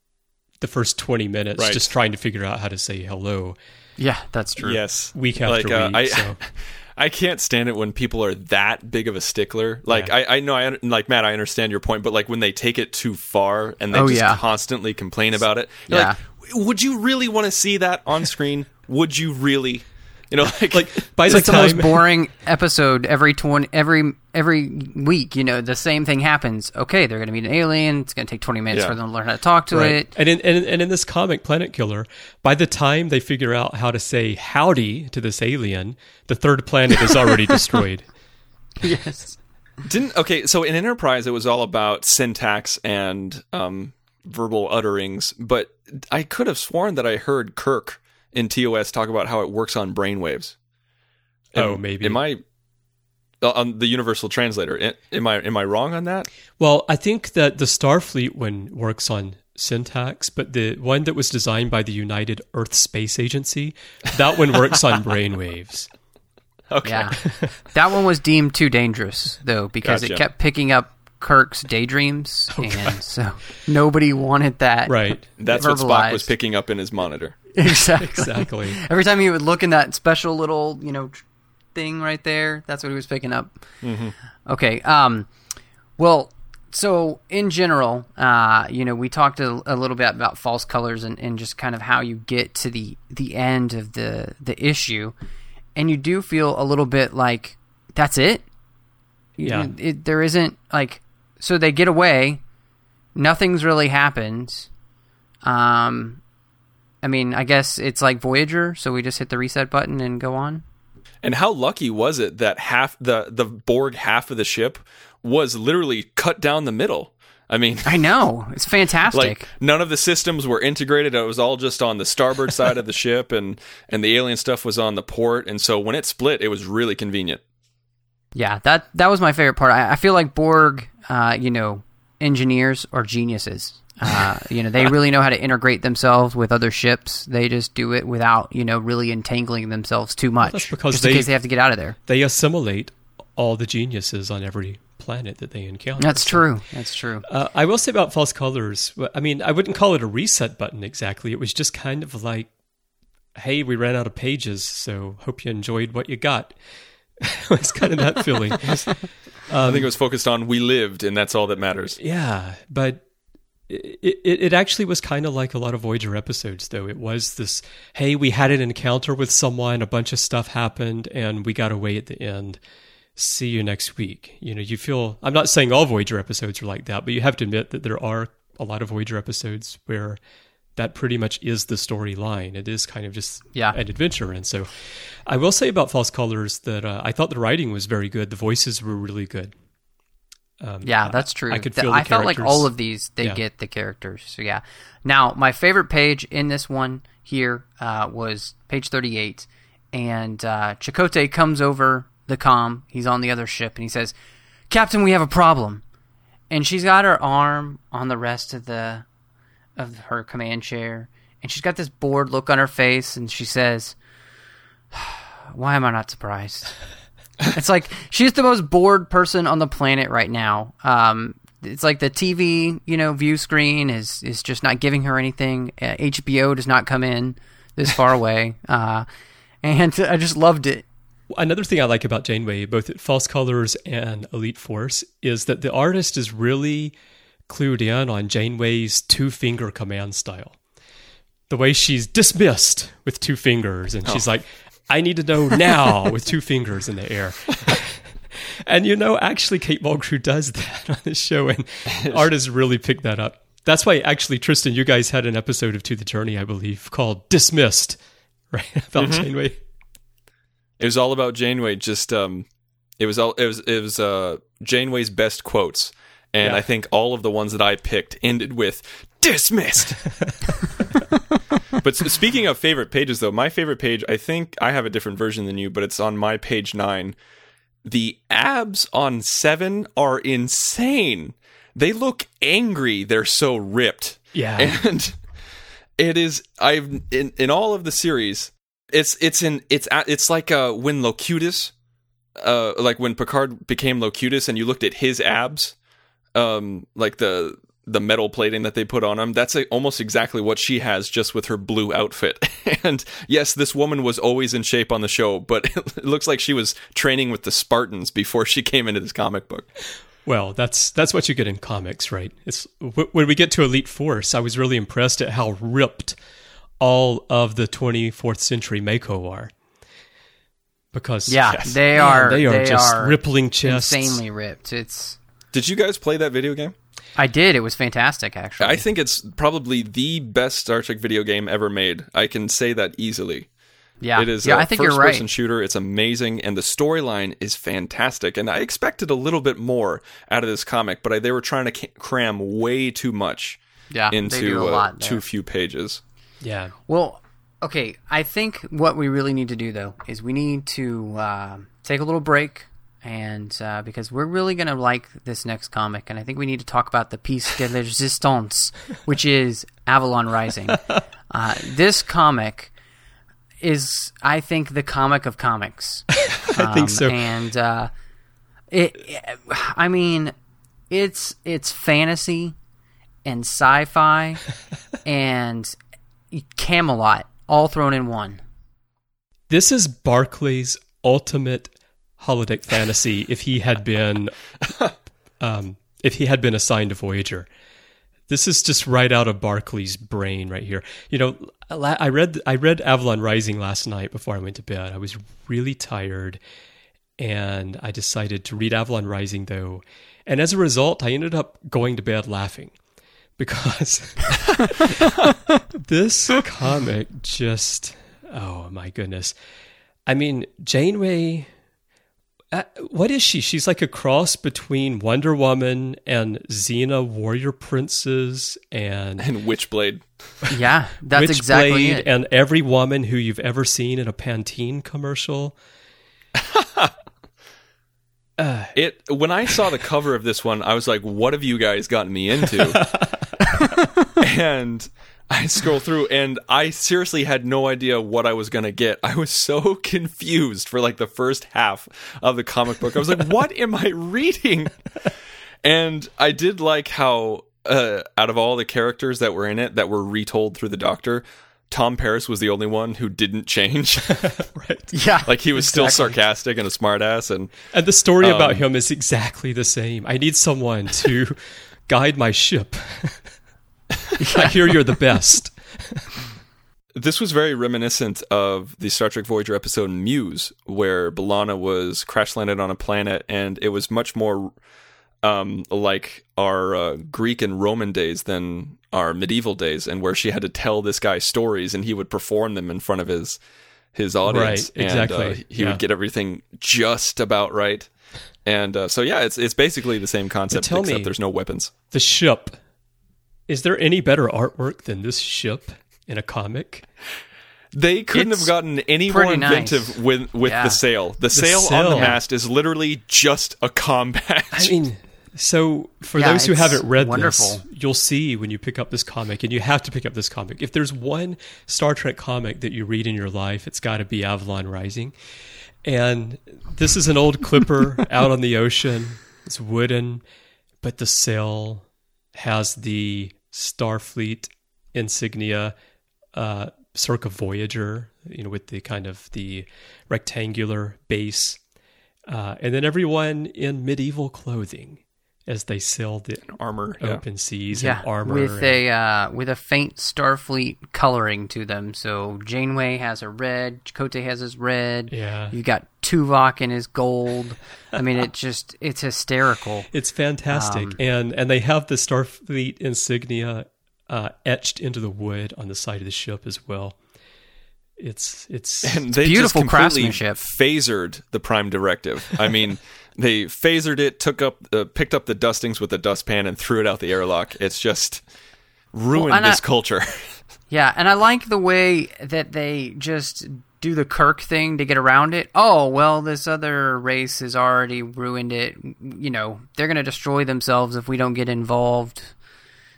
the first 20 minutes Right. just trying to figure out how to say hello yeah, that's true. Yes, week after like, uh, week. I, so. I can't stand it when people are that big of a stickler. Like Yeah. I, I know, I like Matt, I understand your point, but like when they take it too far and they Oh, just yeah. constantly complain about it, you're Yeah. like, would you really want to see that on screen? would you really? You know, like, like by It's the like the most boring episode every twenty every every week. You know, the same thing happens. Okay, they're going to meet an alien. It's going to take twenty minutes Yeah. for them to learn how to talk to Right. it. And in, and, and in this comic, Planet Killer, by the time they figure out how to say howdy to this alien, the third planet is already destroyed. Yes. Didn't okay, so in Enterprise it was all about syntax and um, verbal utterings, but I could have sworn that I heard Kirk in TOS talk about how it works on brainwaves. Oh, maybe. Am I uh, on the Universal Translator? Am I am I wrong on that? Well, I think that the Starfleet one works on syntax, but the one that was designed by the United Earth Space Agency, that one works on brainwaves. Okay. Yeah. that one was deemed too dangerous though because Gotcha. it kept picking up Kirk's daydreams, and so nobody wanted that. Right. That's what Spock was picking up in his monitor. Exactly. Exactly. Every time he would look in that special little, you know, thing right there, that's what he was picking up. Okay. Um, well, so in general, uh, you know, we talked a, a little bit about false colors and, and just kind of how you get to the the end of the the issue, and you do feel a little bit like that's it. Yeah. It, there isn't like so they get away. Nothing's really happened. Um, I mean, I guess it's like Voyager, so we just hit the reset button and go on. And how lucky was it that half the the Borg half of the ship was literally cut down the middle? I mean, I know it's fantastic. like none of the systems were integrated. It was all just on the starboard side of the ship, and and the alien stuff was on the port. And so when it split, it was really convenient. yeah, that that was my favorite part. I, I feel like Borg, uh, you know, engineers are geniuses. Uh, you know, they really know how to integrate themselves with other ships. They just do it without, you know, really entangling themselves too much. that's because just they- in case they have to get out of there. They assimilate all the geniuses on every planet that they encounter. That's So- true. That's true. Uh, I will say about false colors. I mean, I wouldn't call it a reset button exactly. It was just kind of like, "Hey, we ran out of pages, so hope you enjoyed what you got." it's kind of that feeling. I think it was focused on we lived, and that's all that matters. Yeah, but it, it, actually was kind of like a lot of Voyager episodes, though. It was this hey, we had an encounter with someone, a bunch of stuff happened, and we got away at the end. See you next week. You know, you feel. I'm not saying all Voyager episodes are like that, but you have to admit that there are a lot of Voyager episodes where that pretty much is the storyline. It is kind of just Yeah. an adventure. And so I will say about False Colors that uh, I thought the writing was very good. The voices were really good. Um, Yeah, that's true. I could feel I felt like all of these they Yeah. get the characters. So yeah. Now my favorite page in this one here uh, was page thirty-eight, and uh, Chakotay comes over the com. He's on the other ship, and he says, "Captain, we have a problem." And she's got her arm on the rest of the of her command chair, and she's got this bored look on her face, and she says, "Why am I not surprised?" It's like she's the most bored person on the planet right now. Um, it's like the TV, you know, view screen is is just not giving her anything. Uh, HBO does not come in this far away, uh, and I just loved it. Another thing I like about Janeway, both at False Colors and Elite Force, is that the artist is really clued in on Janeway's two finger command style. The way she's dismissed with two fingers, and she's like, I need to know now with two fingers in the air. and you know, actually, Kate Mulgrew does that on this show, and artists really picked that up. That's why, actually, Tristan, you guys had an episode of To the Journey, I believe, called Dismissed, right? About Janeway. It was all about Janeway. Just um, it was all it was it was uh Janeway's best quotes, and Yeah. I think all of the ones that I picked ended with dismissed. But speaking of favorite pages, though, my favorite page, I think I have a different version than you, but it's on my page nine. The abs on seven are insane. They look angry. They're so ripped. Yeah. and it is I've in in all of the series. It's it's in it's it's like uh when Locutus, uh like when Picard became Locutus, and you looked at his abs, um like the the metal plating that they put on him. That's like almost exactly what she has, just with her blue outfit. and yes, this woman was always in shape on the show, but it looks like she was training with the Spartans before she came into this comic book. Well, that's that's what you get in comics, right? It's when we get to Elite Force, I was really impressed at how ripped all of the 24th century MACO are. Because Yeah, yes, they man, are. they are just are rippling chests. insanely ripped. It's. Did you guys play that video game? I did. It was fantastic, actually. I think it's probably the best Star Trek video game ever made. I can say that easily. yeah, It is Yeah, a I think first you're right. person shooter. It's amazing, and the storyline is fantastic. And I expected a little bit more out of this comic, but I, they were trying to ca- cram way too much Yeah, into a uh, lot too few pages. Yeah. Well, okay. I think what we really need to do though is we need to uh, take a little break, and uh, because we're really gonna like this next comic, and I think we need to talk about the piece de resistance, which is Avalon Rising. uh, this comic is, I think, the comic of comics. I think Um, so. And uh, it, I mean, it's it's fantasy and sci-fi and Camelot all thrown in one. This is Barclay's ultimate holodeck fantasy if he had been um, if he had been assigned to Voyager. This is just right out of Barclay's brain right here. You know, I read I read Avalon Rising last night before I went to bed. I was really tired and I decided to read Avalon Rising though. And as a result, I ended up going to bed laughing because this comic just oh my goodness. I mean, Janeway uh, what is she? She's like a cross between Wonder Woman and Xena Warrior Princess and And Witchblade. Yeah, that's Witchblade exactly it. and every woman who you've ever seen in a Pantene commercial. It when I saw the cover of this one, I was like, "What have you guys gotten me into?" and I scroll through and I seriously had no idea what I was going to get. I was so confused for like the first half of the comic book. I was like, what am I reading? And I did like how, uh, out of all the characters that were in it that were retold through the Doctor, Tom Paris was the only one who didn't change. right. Yeah. like he was still sarcastic and a smartass. And And the story about Um, him is exactly the same. I need someone to guide my ship. I hear you're the best. this was very reminiscent of the Star Trek Voyager episode Muse, where B'Elanna was crash landed on a planet, and it was much more um, like our uh, Greek and Roman days than our medieval days, and where she had to tell this guy stories, and he would perform them in front of his his audience. Right, and, uh, exactly, he yeah. would get everything just about right. And uh, so, yeah, it's it's basically the same concept, except me- there's no weapons. The ship. Is there any better artwork than this ship in a comic? They couldn't It's have gotten any more pretty nice. inventive with with Yeah. the sail. The, sail, on the Yeah. mast is literally just a combat. I mean, so for Yeah, those who haven't read wonderful. this, you'll see when you pick up this comic, and you have to pick up this comic. If there's one Star Trek comic that you read in your life, it's got to be Avalon Rising. And this is an old clipper out on the ocean. It's wooden, but the sail has the Starfleet insignia, uh, circa Voyager, you know, with the kind of the rectangular base, uh, and then everyone in medieval clothing as they sail the Armor. Yeah. open seas yeah, and armor. with and- a uh, with a faint Starfleet coloring to them. So Janeway has a red, Chakotay has his red. Yeah. you got Tuvok in his gold. I mean, it just it's hysterical. It's fantastic, Um, and and they have the Starfleet insignia uh, etched into the wood on the side of the ship as well. It's it's And they beautiful just completely craftsmanship. phasered the Prime Directive. I mean, they phasered it, took up, uh, picked up the dustings with a dustpan, and threw it out the airlock. It's just ruined and I- this culture. Yeah, and I like the way that they just do the Kirk thing to get around it. Oh, well, this other race has already ruined it. You know, they're going to destroy themselves if we don't get involved.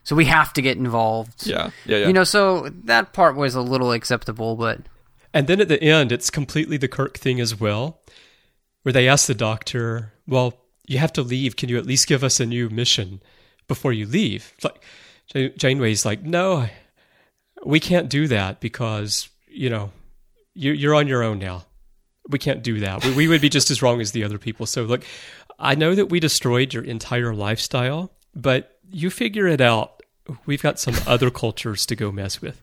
So we have to get involved. yeah, yeah, yeah. You know, so that part was a little acceptable, but And then at the end, it's completely the Kirk thing as well, where they ask the doctor, "Well, you have to leave. Can you at least give us a new mission before you leave?" Like Janeway's like, "No, we can't do that because you know you, you're on your own now. We can't do that. We would be just as wrong as the other people. So look, I know that we destroyed your entire lifestyle, but you figure it out. We've got some other cultures to go mess with."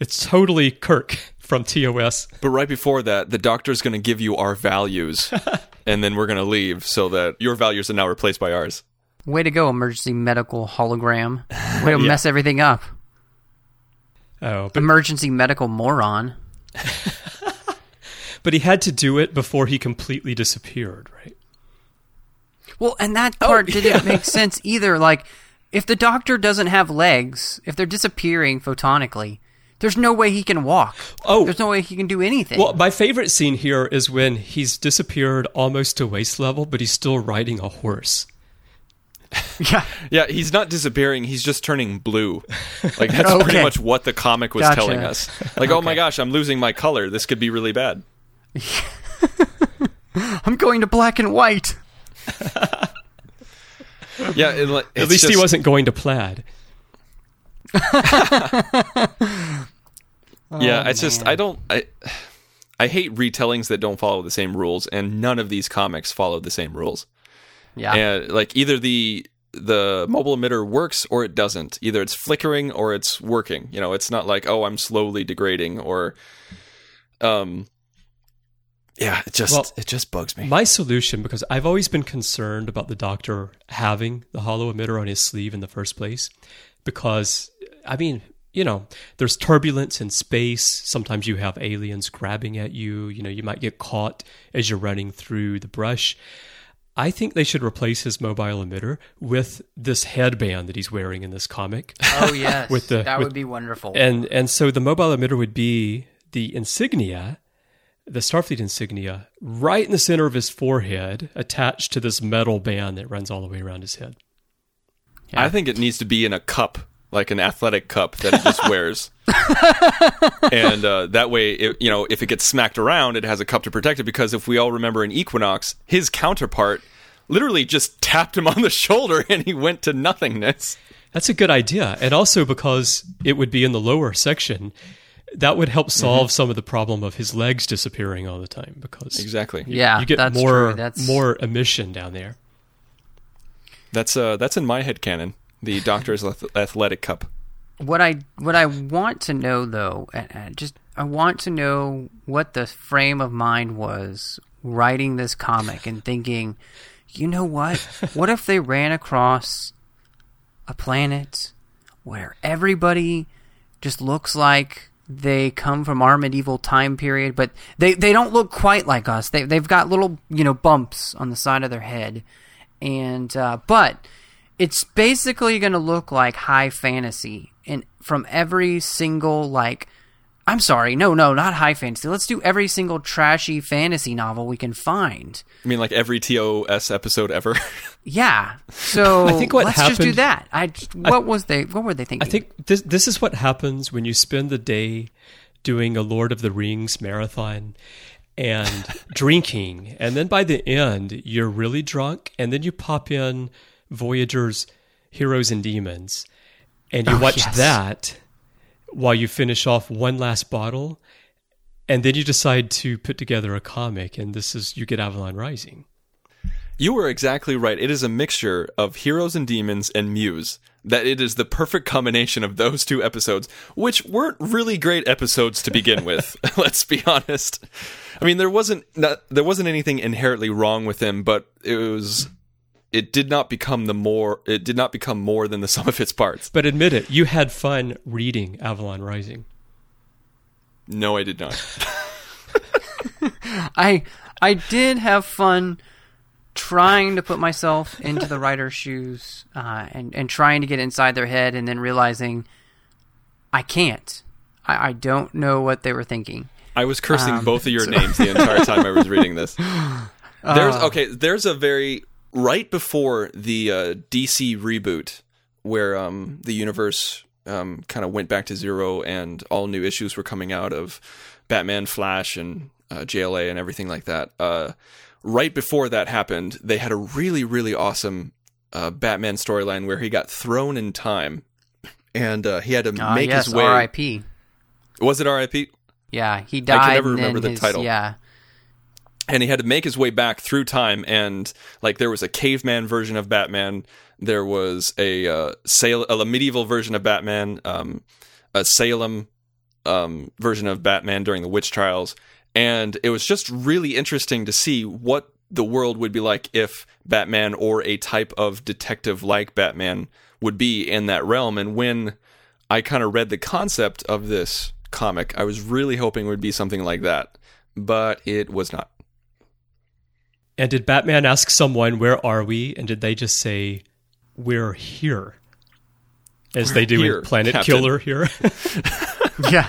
It's totally Kirk from TOS. But right before that, the doctor's going to give you our values, and then we're going to leave so that your values are now replaced by ours. way to go, emergency medical hologram. Way to mess everything up. Oh, but, Emergency medical moron. but he had to do it before he completely disappeared, right? Well, and that oh, part didn't make sense either. Like, if the doctor doesn't have legs, if they're disappearing photonically, there's no way he can walk. Oh. there's no way he can do anything. Well, my favorite scene here is when he's disappeared almost to waist level, but he's still riding a horse. yeah, Yeah, he's not disappearing. He's just turning blue. Like that's Okay. pretty much what the comic was Gotcha. telling us. Like, oh my gosh, I'm losing my color. This could be really bad. I'm going to black and white. Yeah, it, At it's least he wasn't going to plaid. Yeah, it's just I don't I I hate retellings that don't follow the same rules, and none of these comics follow the same rules. Yeah, And like either the the mobile emitter works or it doesn't. Either it's flickering or it's working. You know, it's not like oh I'm slowly degrading or um yeah, it just Well, it just bugs me. My solution, because I've always been concerned about the doctor having the holo emitter on his sleeve in the first place, because, I mean, you know, there's turbulence in space. Sometimes you have aliens grabbing at you. You know, you might get caught as you're running through the brush. I think they should replace his mobile emitter with this headband that he's wearing in this comic. oh yes, With the- that with- would be wonderful. And and so the mobile emitter would be the insignia, the Starfleet insignia, right in the center of his forehead, attached to this metal band that runs all the way around his head. I think it needs to be in a cup like an athletic cup that it just wears. and uh, that way, it, you know, if it gets smacked around, it has a cup to protect it. Because if we all remember in Equinox, his counterpart literally just tapped him on the shoulder and he went to nothingness. That's a good idea. And also because it would be in the lower section, that would help solve some of the problem of his legs disappearing all the time because Exactly. Yeah, you get that's more. That's more emission down there. That's uh, that's in my head canon. The Doctor's athletic cup. what I what I want to know though. Just I want to know what the frame of mind was writing this comic and thinking, you know what? what if they ran across a planet where everybody just looks like they come from our medieval time period, but they, they don't look quite like us. They they've got little you know bumps on the side of their head, and uh, but it's basically going to look like high fantasy, and from every single like. I'm sorry, no, no, not high fantasy. Let's do every single trashy fantasy novel we can find. I mean, like every TOS episode ever. Yeah. So I think what let's just do that. I what was they what were they thinking? I think this this is what happens when you spend the day doing a Lord of the Rings marathon and drinking, and then by the end you're really drunk, and then you pop in Voyager's Heroes and Demons, and you oh, watch yes. that while you finish off one last bottle, and then you decide to put together a comic, and this is you get Avalon Rising. You were exactly right. It is a mixture of Heroes and Demons and Muse. That it is the perfect combination of those two episodes, which weren't really great episodes to begin with. let's be honest. I mean, there wasn't there wasn't anything inherently wrong with them, but it was it did not become the more it did not become more than the sum of its parts. But admit it, you had fun reading Avalon Rising. No, I did not. I I did have fun trying to put myself into the writer's shoes uh, and and trying to get inside their head and then realizing I can't. I, I don't know what they were thinking. I was cursing Um, both of your names the entire time I was reading this. There's okay. There's a very right before the uh, DC reboot where um, the universe um, kind of went back to zero and all new issues were coming out of Batman, Flash, and uh, JLA and everything like that. Uh, right before that happened, they had a really really awesome uh, Batman storyline where he got thrown in time and uh, he had to Ah, make yes, his way. R.I.P. Was it R.I.P. Yeah, he died. never and then remember the his- title. Yeah, and he had to make his way back through time and like there was a caveman version of batman. There was a uh, a medieval version of batman um, a salem um, version of batman during the witch trials. And it was just really interesting to see what the world would be like if batman or a type of detective like batman would be in that realm. And when i kind of read the concept of this comic i was really hoping it would be something like that. But it was not And did Batman ask someone, Where are we? And did they just say, We're here? As they do here, in Planet Captain. Killer here. yeah.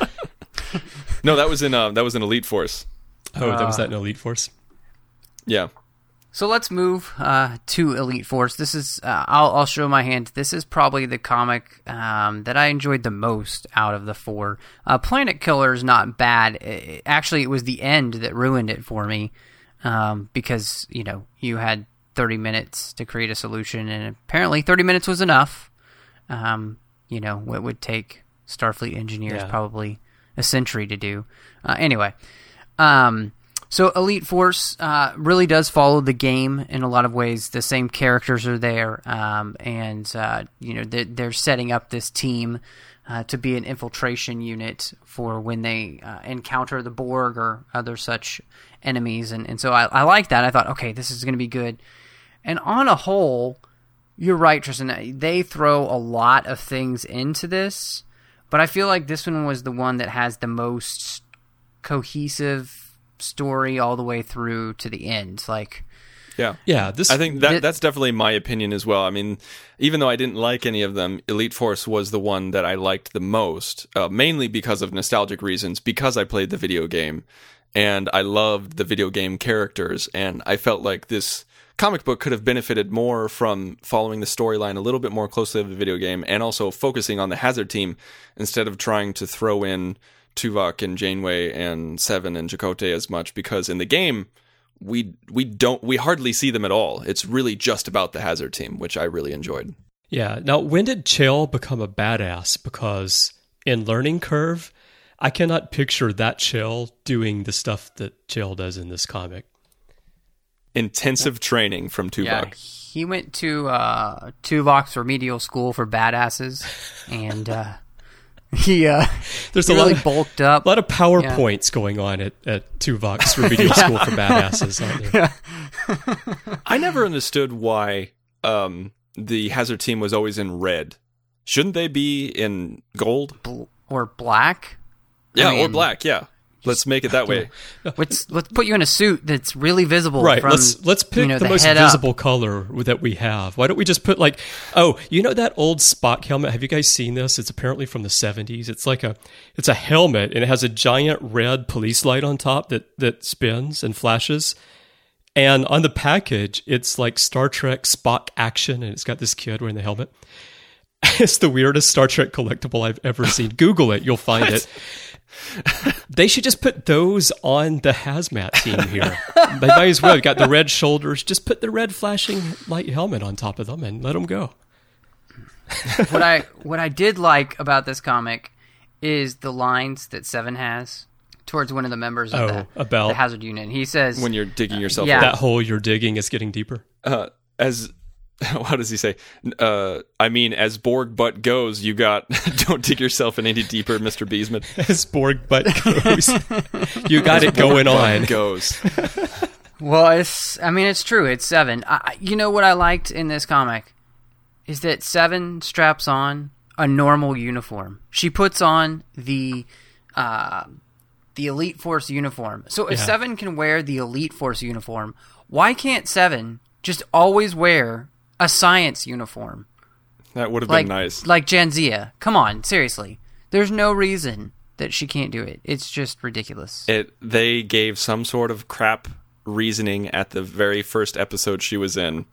No, that was in uh, that was in Elite Force. oh, that was that in Elite Force. Yeah, So let's move uh, to Elite Force. This is uh, I'll, I'll show my hand. This is probably the comic um, that I enjoyed the most out of the four. Uh, Planet Killer is not bad. It- actually, it was the end that ruined it for me um, because you know you had 30 minutes to create a solution, and apparently 30 minutes was enough. Um, you know what would take Starfleet engineers Yeah. probably a century to do. Uh, anyway, um, so Elite Force uh, really does follow the game in a lot of ways. The same characters are there, um, and uh, you know they're, they're setting up this team uh, to be an infiltration unit for when they uh, encounter the Borg or other such enemies. And and so I, I like that. I thought, okay, this is going to be good. And on a whole, you're right, Tristan. They throw a lot of things into this, but I feel like this one was the one that has the most cohesive story all the way through to the end. Like, yeah, Yeah, this I think that Th- that's definitely my opinion as well. I mean, even though I didn't like any of them, Elite Force was the one that I liked the most, uh, mainly because of nostalgic reasons. Because I played the video game, and I loved the video game characters, and I felt like this comic book could have benefited more from following the storyline a little bit more closely of the video game and also focusing on the Hazard team instead of trying to throw in Tuvok and Janeway and Seven and Chakotay as much because in the game we we don't we hardly see them at all. It's really just about the Hazard team, which I really enjoyed. Yeah. Now, when did Chell become a badass? Because in Learning Curve, I cannot picture that Chell doing the stuff that Chell does in this comic. Intensive training from Tuvok. Yeah, he went to uh, Tuvok's remedial school for badasses, and uh, he uh, There's he a really lot of, bulked up. a lot of PowerPoints going on at, at Tuvok's remedial school for badasses, aren't there? I never understood why um, the Hazard team was always in red. Shouldn't they be in gold? Bl- or black. Yeah, I or black. Yeah, let's make it that way. Let's let's put you in a suit that's really visible. Right. From, let's let's pick you know, the, most head up. visible color that we have. Why don't we just put like oh, you know that old Spock helmet? Have you guys seen this? It's apparently from the 70s. It's like a it's a helmet and it has a giant red police light on top that that spins and flashes. And on the package, it's like Star Trek Spock action and it's got this kid wearing the helmet. It's the weirdest Star Trek collectible I've ever seen. Google it, you'll find it. They should just put those on the hazmat team here. they might as well. have Got the red shoulders. Just put the red flashing light helmet on top of them and let them go. what I what I did like about this comic is the lines that Seven has towards one of the members of Oh, the, about- the Hazard Unit. He says, When you're digging yourself Yeah. That hole you're digging is getting deeper. uh, as how does he say? Uh, I mean, as Borg butt goes, you got don't dig yourself in any deeper, Mister Biessman. As Borg butt goes, you got it going on. goes. Well, it's. I mean, it's true. It's Seven. I, I- you know what I liked in this comic is that Seven straps on a normal uniform. She puts on the uh, the Elite Force uniform. So if Yeah. Seven can wear the Elite Force uniform, why can't Seven just always wear a science uniform? That would have Like been nice. like Jadzia. Come on, seriously. There's no reason that she can't do it. It's just ridiculous. It they gave some sort of crap reasoning at the very first episode she was in.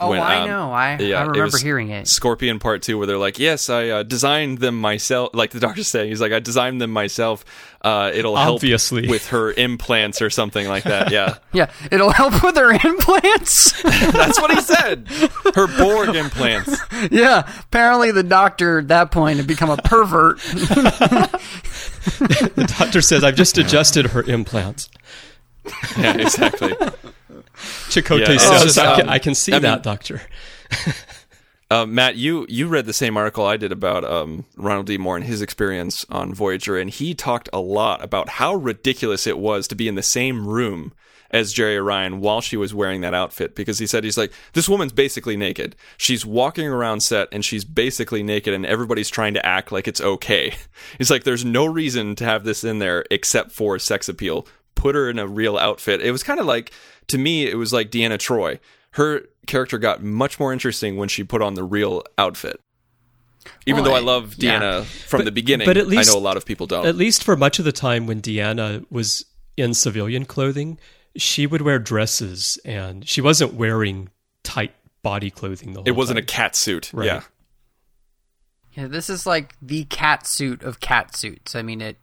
Oh, I um, know. I- I it remember was hearing it. Scorpion Part Two, where they're like, "Yes, I uh, designed them myself." Like the doctor's saying, he's like, "I designed them myself. Uh, it'll Obviously. help with her implants or something like that." Yeah, Yeah, it'll help with her implants. that's what he said. Her Borg implants. yeah, apparently the doctor at that point had become a pervert. The doctor says, I've just adjusted her implants. Yeah, exactly. Chakotay Yeah, says, I, can, um, I can see I that, mean- doctor. Uh, Matt, you you read the same article I did about um, Ronald D. Moore and his experience on Voyager, and he talked a lot about how ridiculous it was to be in the same room as Jeri Ryan while she was wearing that outfit. Because he said he's like, this woman's basically naked. She's walking around set and she's basically naked, and everybody's trying to act like it's okay. He's like, there's no reason to have this in there except for sex appeal. Put her in a real outfit. It was kind of like to me, it was like Deanna Troi. Her character got much more interesting when she put on the real outfit. Even Well, though I I- love yeah. Deanna from the beginning, but at least- I know a lot of people don't. At least for much of the time when Deanna was in civilian clothing, she would wear dresses and she wasn't wearing tight body clothing the whole it wasn't a cat suit. Right. Yeah. yeah, this is like the cat suit of cat suits. I mean, it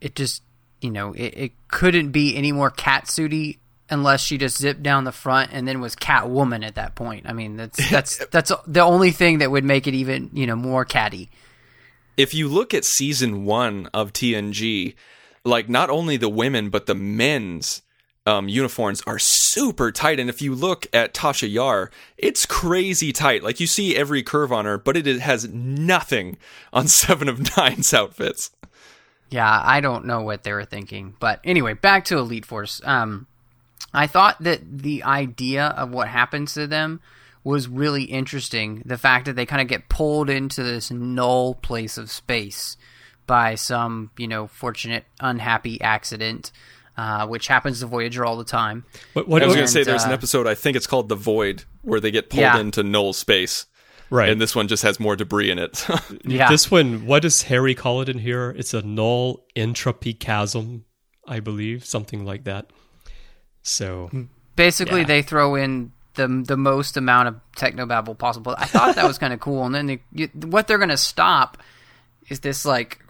it just you know it, it couldn't be any more cat suity unless she just zipped down the front and then was Catwoman at that point. I mean, that's that's that's the only thing that would make it even you know more catty. if you look at season one of TNG, like not only the women but the men's um, uniforms are super tight. And if you look at Tasha Yar, it's crazy tight. Like you see every curve on her, but it has nothing on Seven of Nine's outfits. Yeah, I don't know what they were thinking. But anyway, back to Elite Force. Um, I thought that the idea of what happens to them was really interesting. The fact that they kind of get pulled into this null place of space by some, you know, fortunate, unhappy accident, uh, which happens to Voyager all the time. What, what, I was going to say And, there's an uh, episode, I think it's called The Void, where they get pulled Yeah. into null space. right. And this one just has more debris in it. Yeah. This one, what does Harry call it in here? It's a null entropy chasm, I believe, something like that. So Basically, Yeah. they throw in the the most amount of technobabble possible. I thought that was kind of cool. And then they, you, what they're going to stop is this like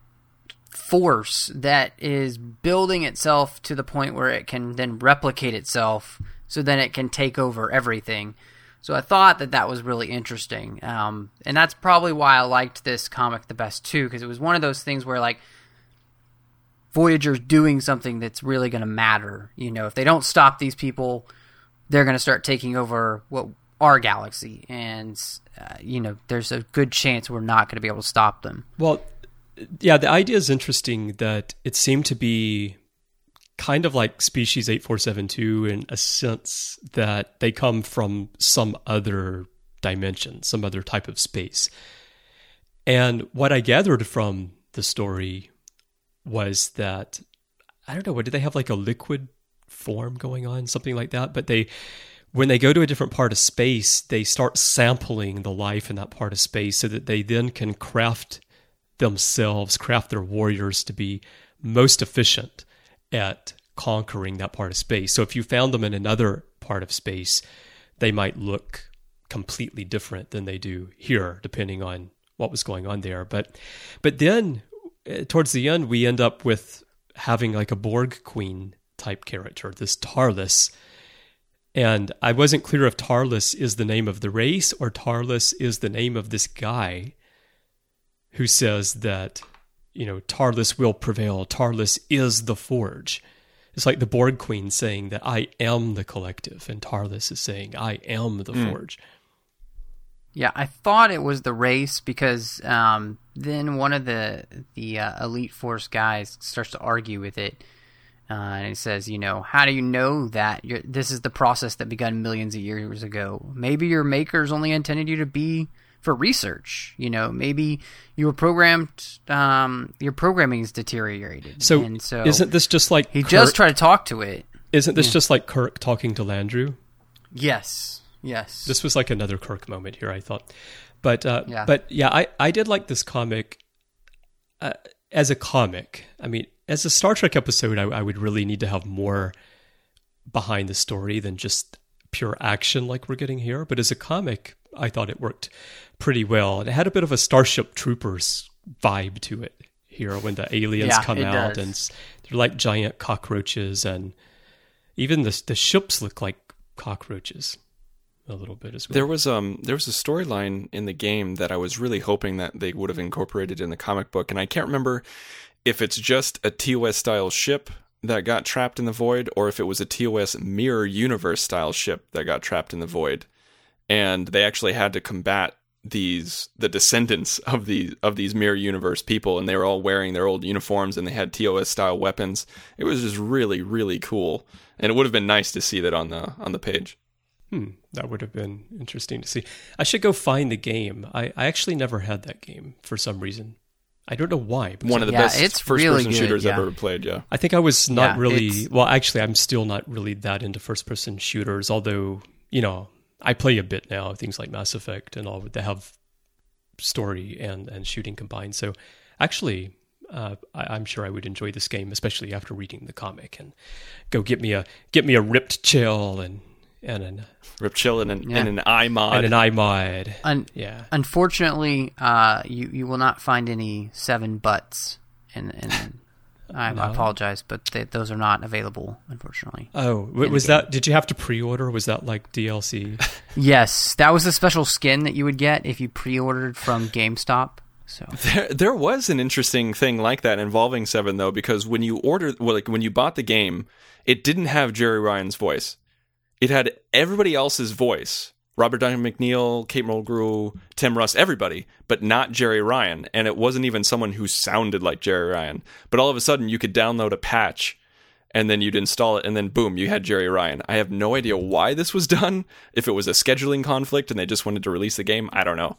force that is building itself to the point where it can then replicate itself, so then it can take over everything. So I thought that that was really interesting, um, and that's probably why I liked this comic the best too, because it was one of those things where like Voyager's doing something that's really going to matter. You know, if they don't stop these people, they're going to start taking over what our galaxy, and uh, you know, there's a good chance we're not going to be able to stop them. Well, yeah, the idea is interesting that it seemed to be kind of like species 8472 in a sense that they come from some other dimension, some other type of space. And what I gathered from the story was that I don't know, what did they have like a liquid form going on, something like that? But they when they go to a different part of space, they start sampling the life in that part of space so that they then can craft themselves, craft their warriors to be most efficient at conquering that part of space. So if you found them in another part of space, they might look completely different than they do here, depending on what was going on there. But but then towards the end, we end up with having like a Borg Queen type character, this Tarless. And I wasn't clear if Tarless is the name of the race or Tarless is the name of this guy who says that, you know, Tarless will prevail. Tarless is the forge. It's like the Borg Queen saying that I am the collective, and Tarless is saying I am the mm. forge. Yeah, I thought it was the race because um, then one of the the uh, elite force guys starts to argue with it, uh, and he says, "You know, how do you know that this is the process that began millions of years ago? Maybe your makers only intended you to be for research. You know, maybe you were programmed, um, your programming is deteriorated. So, and so isn't this just like he Kirk? just tried to talk to it? Isn't this yeah. just like Kirk talking to Landru? Yes. Yes. This was like another Kirk moment here, I thought. But uh, yeah. but yeah, I, I did like this comic uh, as a comic. I mean, as a Star Trek episode, I, I would really need to have more behind the story than just pure action like we're getting here. But as a comic, I thought it worked pretty well. It had a bit of a Starship Troopers vibe to it here when the aliens yeah, come out does. and they're like giant cockroaches and even the the ships look like cockroaches a little bit as well. There was um there was a storyline in the game that I was really hoping that they would have incorporated in the comic book, and I can't remember if it's just a TOS style ship that got trapped in the void, or if it was a TOS mirror universe style ship that got trapped in the void, and they actually had to combat these the descendants of these of these mirror universe people and they were all wearing their old uniforms and they had TOS style weapons. It was just really really cool. And it would have been nice to see that on the on the page. Hmm, that would have been interesting to see. I should go find the game. I, I actually never had that game for some reason. I don't know why. One of the yeah, best it's first really person good, shooters yeah. I've ever played, yeah. I think I was not Yeah, really it's- well, actually I'm still not really that into first person shooters, although, you know, I play a bit now, things like Mass Effect and all that have story and, and shooting combined. So actually uh, I, I'm sure I would enjoy this game, especially after reading the comic and go get me a get me a ripped Chell and and an Rip Chell and an, Yeah. and an I-Mod. and an I-Mod. Un- Yeah. Unfortunately, uh, you you will not find any seven butts, and and I, No. I apologize, but they, those are not available. Unfortunately. Oh, w- was that? Did you have to pre-order? Was that like DLC? Yes, that was a special skin that you would get if you pre-ordered from GameStop. So There, there was an interesting thing like that involving Seven though, because when you ordered, well, like when you bought the game, it didn't have Jeri Ryan's voice. It had everybody else's voice: Robert Duncan McNeill, Kate Mulgrew, Tim Russ, everybody, but not Jeri Ryan. And it wasn't even someone who sounded like Jeri Ryan. But all of a sudden, you could download a patch. And then you'd install it, and then boom, you had Jeri Ryan. I have no idea why this was done. If it was a scheduling conflict and they just wanted to release the game, I don't know.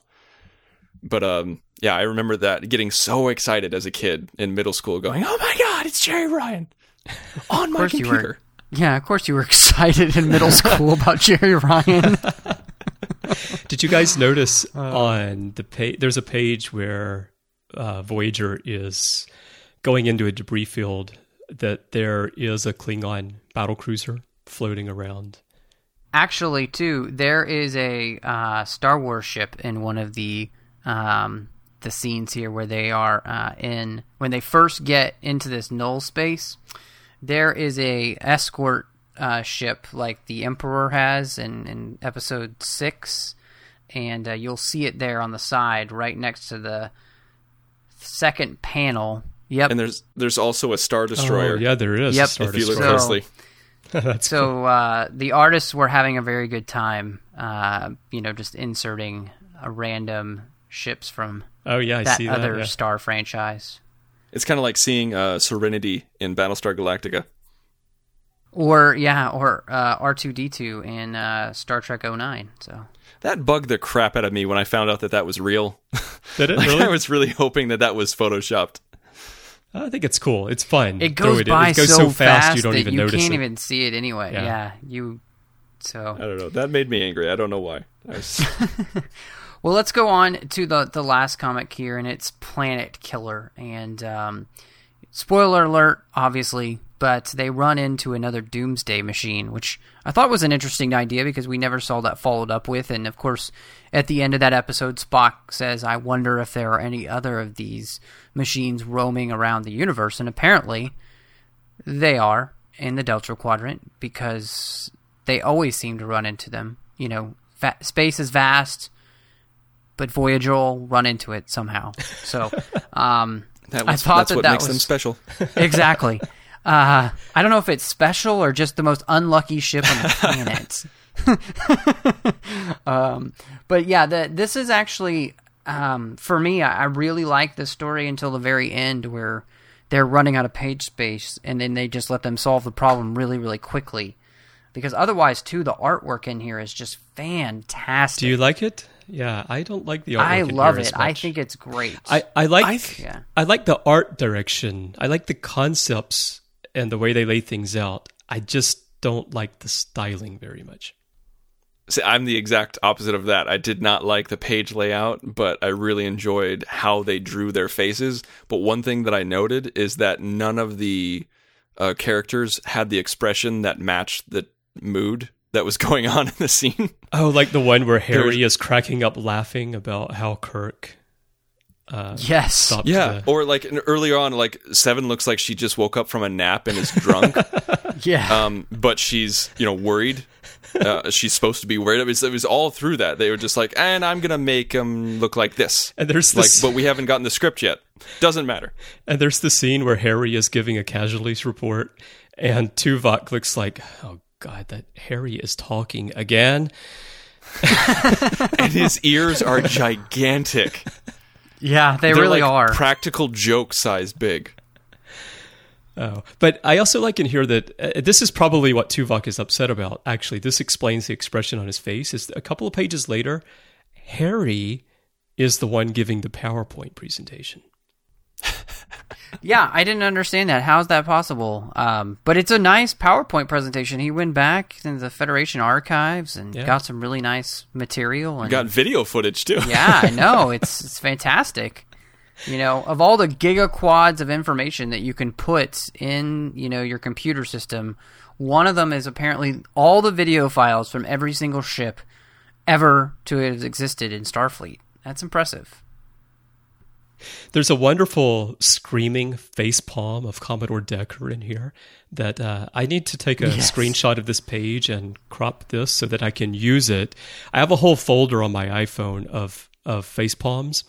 But um, yeah, I remember that getting so excited as a kid in middle school, going, "Oh my god, it's Jeri Ryan on my computer!" Yeah, of course you were excited in middle school about Jeri Ryan. Did you guys notice on the page? There's a page where uh, Voyager is going into a debris field. That there is a Klingon battle cruiser floating around actually, too, there is a uh, Star Wars ship in one of the um, the scenes here where they are uh, in when they first get into this null space. There is a escort uh, ship like the Emperor has in, in Episode Six, and uh, you'll see it there on the side, right next to the second panel. Yep. And there's there's also a star destroyer. Oh, yeah, there is. Yep. a Star If you look So- Destroyer. closely, so uh, the artists were having a very good time, uh, you know, just inserting uh, random ships from Oh yeah, I that see that. other yeah. Star franchise. It's kind of like seeing uh, Serenity in Battlestar Galactica. Or yeah, or uh, R two D two in uh, Star Trek 09. So That bugged the crap out of me when I found out that that was real. Did it Like, really? I was really hoping that that was photoshopped. I think it's cool. It's fun. it goes it by It goes so, so fast, you don't that even you notice You can't it. even see it anyway. Yeah. Yeah, you. So I don't know. That made me angry. I don't know why. I was- Well, let's go on to the the last comic here, and it's Planet Killer. And um, spoiler alert, obviously, but they run into another Doomsday machine, which I thought was an interesting idea because we never saw that followed up with. And of course, at the end of that episode, Spock says, "I wonder if there are any other of these machines roaming around the universe." And apparently, they are in the Delta Quadrant because they always seem to run into them. You know, space is vast but Voyager will run into it somehow. So, um, that I thought that's that what that makes them was- special. exactly. Uh, I don't know if it's special or just the most unlucky ship on the planet. um, but yeah, the, this is actually um, for me. I, I really like this story until the very end, where they're running out of page space, and then they just let them solve the problem really, really quickly. Because otherwise, too, the artwork in here is just fantastic. Do you like it? Yeah, I don't like the artwork. I in love here it. as I think it's great. I, I like I I, th- Yeah. like the art direction. I like the concepts and the way they lay things out. I just don't like the styling very much. See, I'm the exact opposite of that. I did not like the page layout, but I really enjoyed how they drew their faces. But one thing that I noted is that none of the uh, characters had the expression that matched the mood that was going on in the scene. Oh, like the one where Harry There's- is cracking up laughing about how Kirk uh, yes. stopped Yeah, the- or like earlier on, like Seven looks like she just woke up from a nap and is drunk, Yeah. um, but she's you know worried. Uh, she's supposed to be worried. It was, it was all through that. They were just like, and I'm gonna make him look like this. and there's Like, this, but we haven't gotten the script yet. Doesn't matter. and there's the scene where Harry is giving a casualties report, and Tuvok looks like, oh god, that Harry is talking again. And his ears are gigantic. yeah, they They're really like are. practical joke size big. Oh, but I also like in here that uh, this is probably what Tuvok is upset about. Actually, this explains the expression on his face. Is a couple of pages later, Harry is the one giving the PowerPoint presentation. yeah, I didn't understand that. How's that possible? Um, but it's a nice PowerPoint presentation. He went back into the Federation archives and Yeah. got some really nice material. And Got video footage too. yeah, I know it's it's fantastic. You know, of all the gigaquads of information that you can put in, you know, your computer system, one of them is apparently all the video files from every single ship ever to have existed in Starfleet. That's impressive. There's a wonderful screaming face palm of Commodore Decker in here that uh, I need to take a Yes. screenshot of this page and crop this so that I can use it. I have a whole folder on my iPhone of of face palms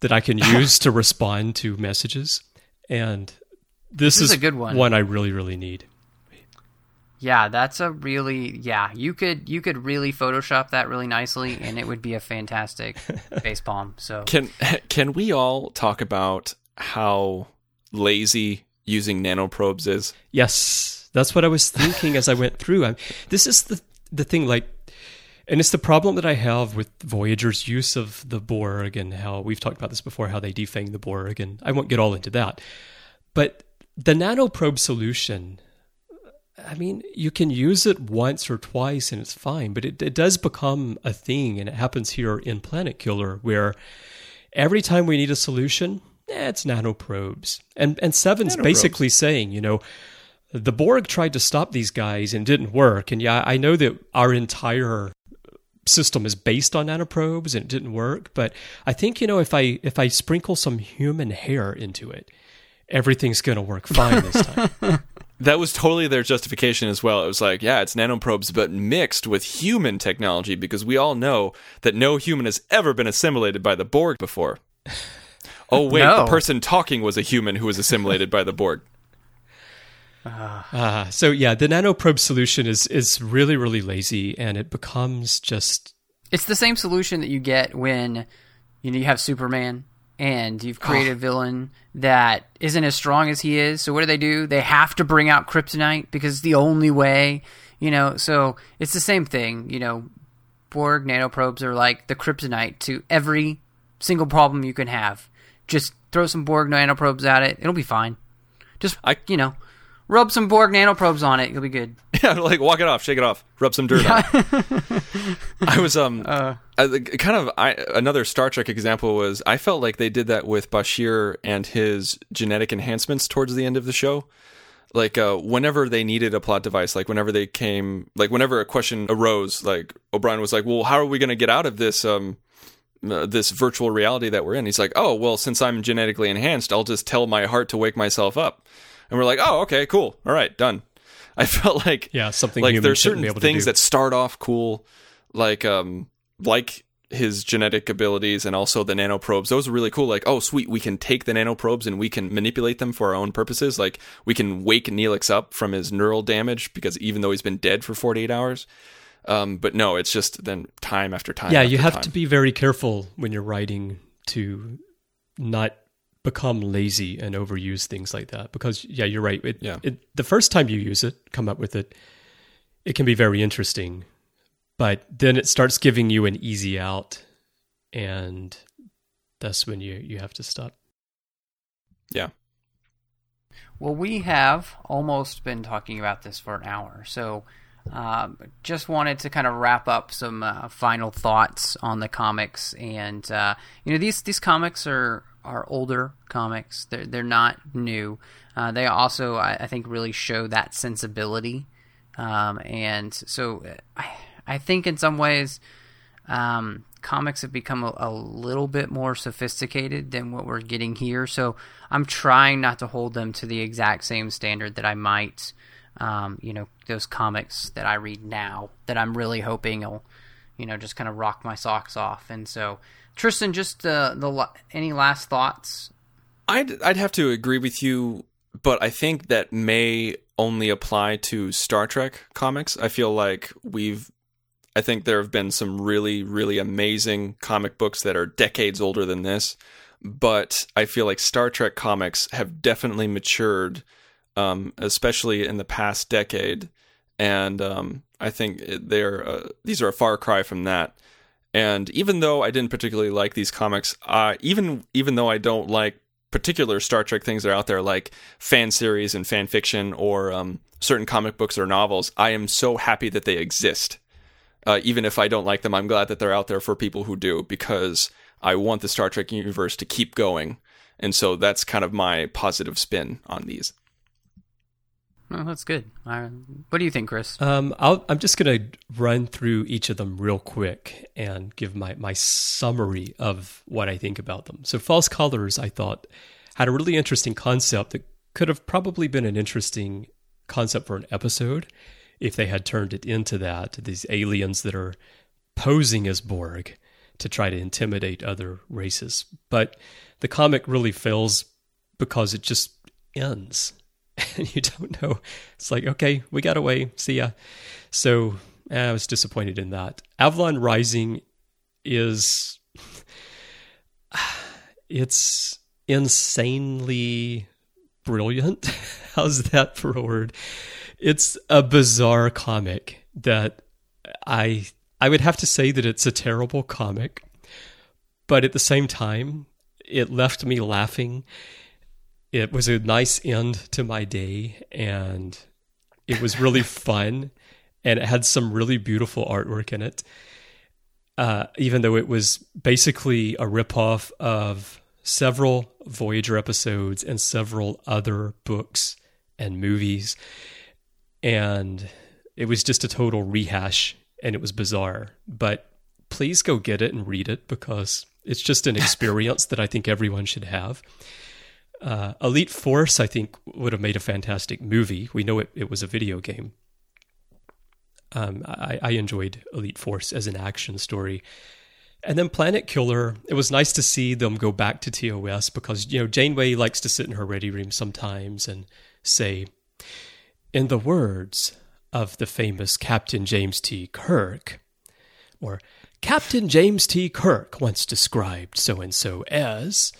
that I can use to respond to messages, and this, This is a good one. One I really really need. Yeah, that's a really yeah. You could you could really Photoshop that really nicely, and it would be a fantastic face palm. So Can can we all talk about how lazy using nanoprobes is? Yes, that's what I was thinking as I went through. i this is the the thing, like, and it's the problem that I have with Voyager's use of the Borg and how we've talked about this before, how they defang the Borg, and I won't get all into that. But the nanoprobe solution, I mean, you can use it once or twice and it's fine, but it, it does become a thing, and it happens here in Planet Killer, where every time we need a solution, eh, it's nanoprobes. And and Seven's Nanoprobes. basically saying, you know, the Borg tried to stop these guys and didn't work. And yeah, I know that our entire system is based on nanoprobes and it didn't work, but I think you know if I if I sprinkle some human hair into it, everything's going to work fine this time. That was totally their justification as well. It was like, yeah, it's nanoprobes, but mixed with human technology because we all know that no human has ever been assimilated by the Borg before. Oh, wait, No. the person talking was a human who was assimilated by the Borg. Uh, so yeah, the nanoprobe solution is is really really lazy, and it becomes just It's the same solution that you get when you know you have Superman and you've created a villain that isn't as strong as he is. So what do they do? They have to bring out kryptonite because it's the only way, you know. So it's the same thing, you know. Borg nanoprobes are like the kryptonite to every single problem you can have. Just throw some Borg nanoprobes at it; it'll be fine. Just I- you know, rub some Borg nanoprobes on it; you'll be good. Yeah, like walk it off, shake it off, rub some dirt on it. I was um I- kind of I, another Star Trek example was I felt like they did that with Bashir and his genetic enhancements towards the end of the show. Like uh, whenever they needed a plot device, like whenever they came, like whenever a question arose, like O'Brien was like, "Well, how are we going to get out of this um uh, this virtual reality that we're in?" He's like, "Oh, well, since I'm genetically enhanced, I'll just tell my heart to wake myself up." And we're like, "Oh, okay, cool, all right, done." I felt like Yeah, something like there's certain things that start off cool, like um like his genetic abilities and also the nanoprobes. Those are really cool. Like, oh sweet, we can take the nanoprobes and we can manipulate them for our own purposes. Like we can wake Neelix up from his neural damage because even though he's been dead for 48 hours. Um, but no, it's just then time after time. yeah, after you have time. to be very careful when you're writing to not become lazy and overuse things like that because yeah, you're right. It, Yeah. it, the first time you use it, come up with it, it can be very interesting, but then it starts giving you an easy out, and that's when you you have to stop. Yeah. Well, we have almost been talking about this for an hour, so um, just wanted to kind of wrap up some uh, final thoughts on the comics. And uh, you know, these these comics are are older comics; they're they're not new. Uh, they also, I, I think, really show that sensibility. Um, and so, I I think in some ways, um, comics have become a, a little bit more sophisticated than what we're getting here. So I'm trying not to hold them to the exact same standard that I might, um, you know, those comics that I read now that I'm really hoping will, you know, just kind of rock my socks off. And so, Tristan, just uh, the any last thoughts? I'd I'd have to agree with you, but I think that may only apply to Star Trek comics. I feel like we've I think there have been some really really amazing comic books that are decades older than this, but I feel like Star Trek comics have definitely matured um, especially in the past decade and um, I think they're uh, these are a far cry from that. And even though I didn't particularly like these comics, uh, even even though I don't like particular Star Trek things that are out there, like fan series and fan fiction or um, certain comic books or novels, I am so happy that they exist. Uh, even if I don't like them, I'm glad that they're out there for people who do because I want the Star Trek universe to keep going. And so that's kind of my positive spin on these. Oh, that's good. What do you think, Chris? Um, I'll, I'm just going to run through each of them real quick and give my, my summary of what I think about them. So, False Colors, I thought, had a really interesting concept that could have probably been an interesting concept for an episode if they had turned it into that. These aliens that are posing as Borg to try to intimidate other races. But the comic really fails because it just ends and you don't know. It's like, okay, we got away. See ya. So eh, I was disappointed in that. Avalon Rising is it's insanely brilliant. How's that for a word? It's a bizarre comic that I I would have to say that it's a terrible comic, but at the same time, it left me laughing it was a nice end to my day and it was really fun and it had some really beautiful artwork in it uh, even though it was basically a ripoff of several voyager episodes and several other books and movies. And it was just a total rehash and it was bizarre. But please go get it and read it because it's just an experience that I think everyone should have. Uh, Elite Force, I think, would have made a fantastic movie. We know it, it was a video game. Um, I, I enjoyed Elite Force as an action story. And then Planet Killer, it was nice to see them go back to TOS because, you know, Janeway likes to sit in her ready room sometimes and say, in the words of the famous Captain James T. Kirk, or Captain James T. Kirk once described so and so as.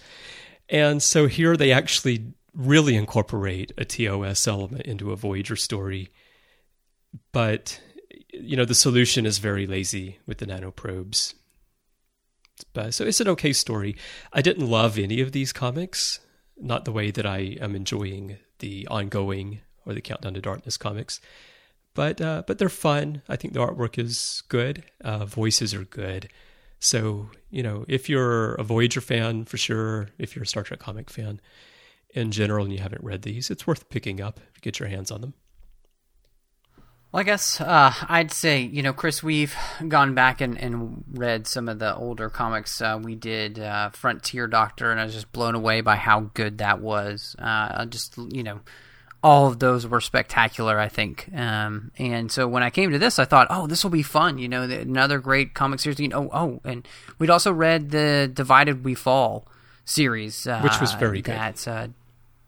And so here they actually really incorporate a TOS element into a Voyager story. But, you know, the solution is very lazy with the nanoprobes. But, so it's an okay story. I didn't love any of these comics, not the way that I am enjoying the ongoing or the Countdown to Darkness comics but uh, but they're fun. I think the artwork is good. Uh, voices are good. So you know, if you're a Voyager fan, for sure. If you're a Star Trek comic fan, in general, and you haven't read these, it's worth picking up get your hands on them. Well, I guess uh, I'd say, you know, Chris, we've gone back and, and read some of the older comics. Uh, we did uh, Frontier Doctor, and I was just blown away by how good that was. Uh, just, you know, all of those were spectacular, I think. Um, and so when I came to this, I thought, oh, this will be fun. You know, another great comic series. You know, oh, and we'd also read the Divided We Fall series, uh, which was very good. That's uh,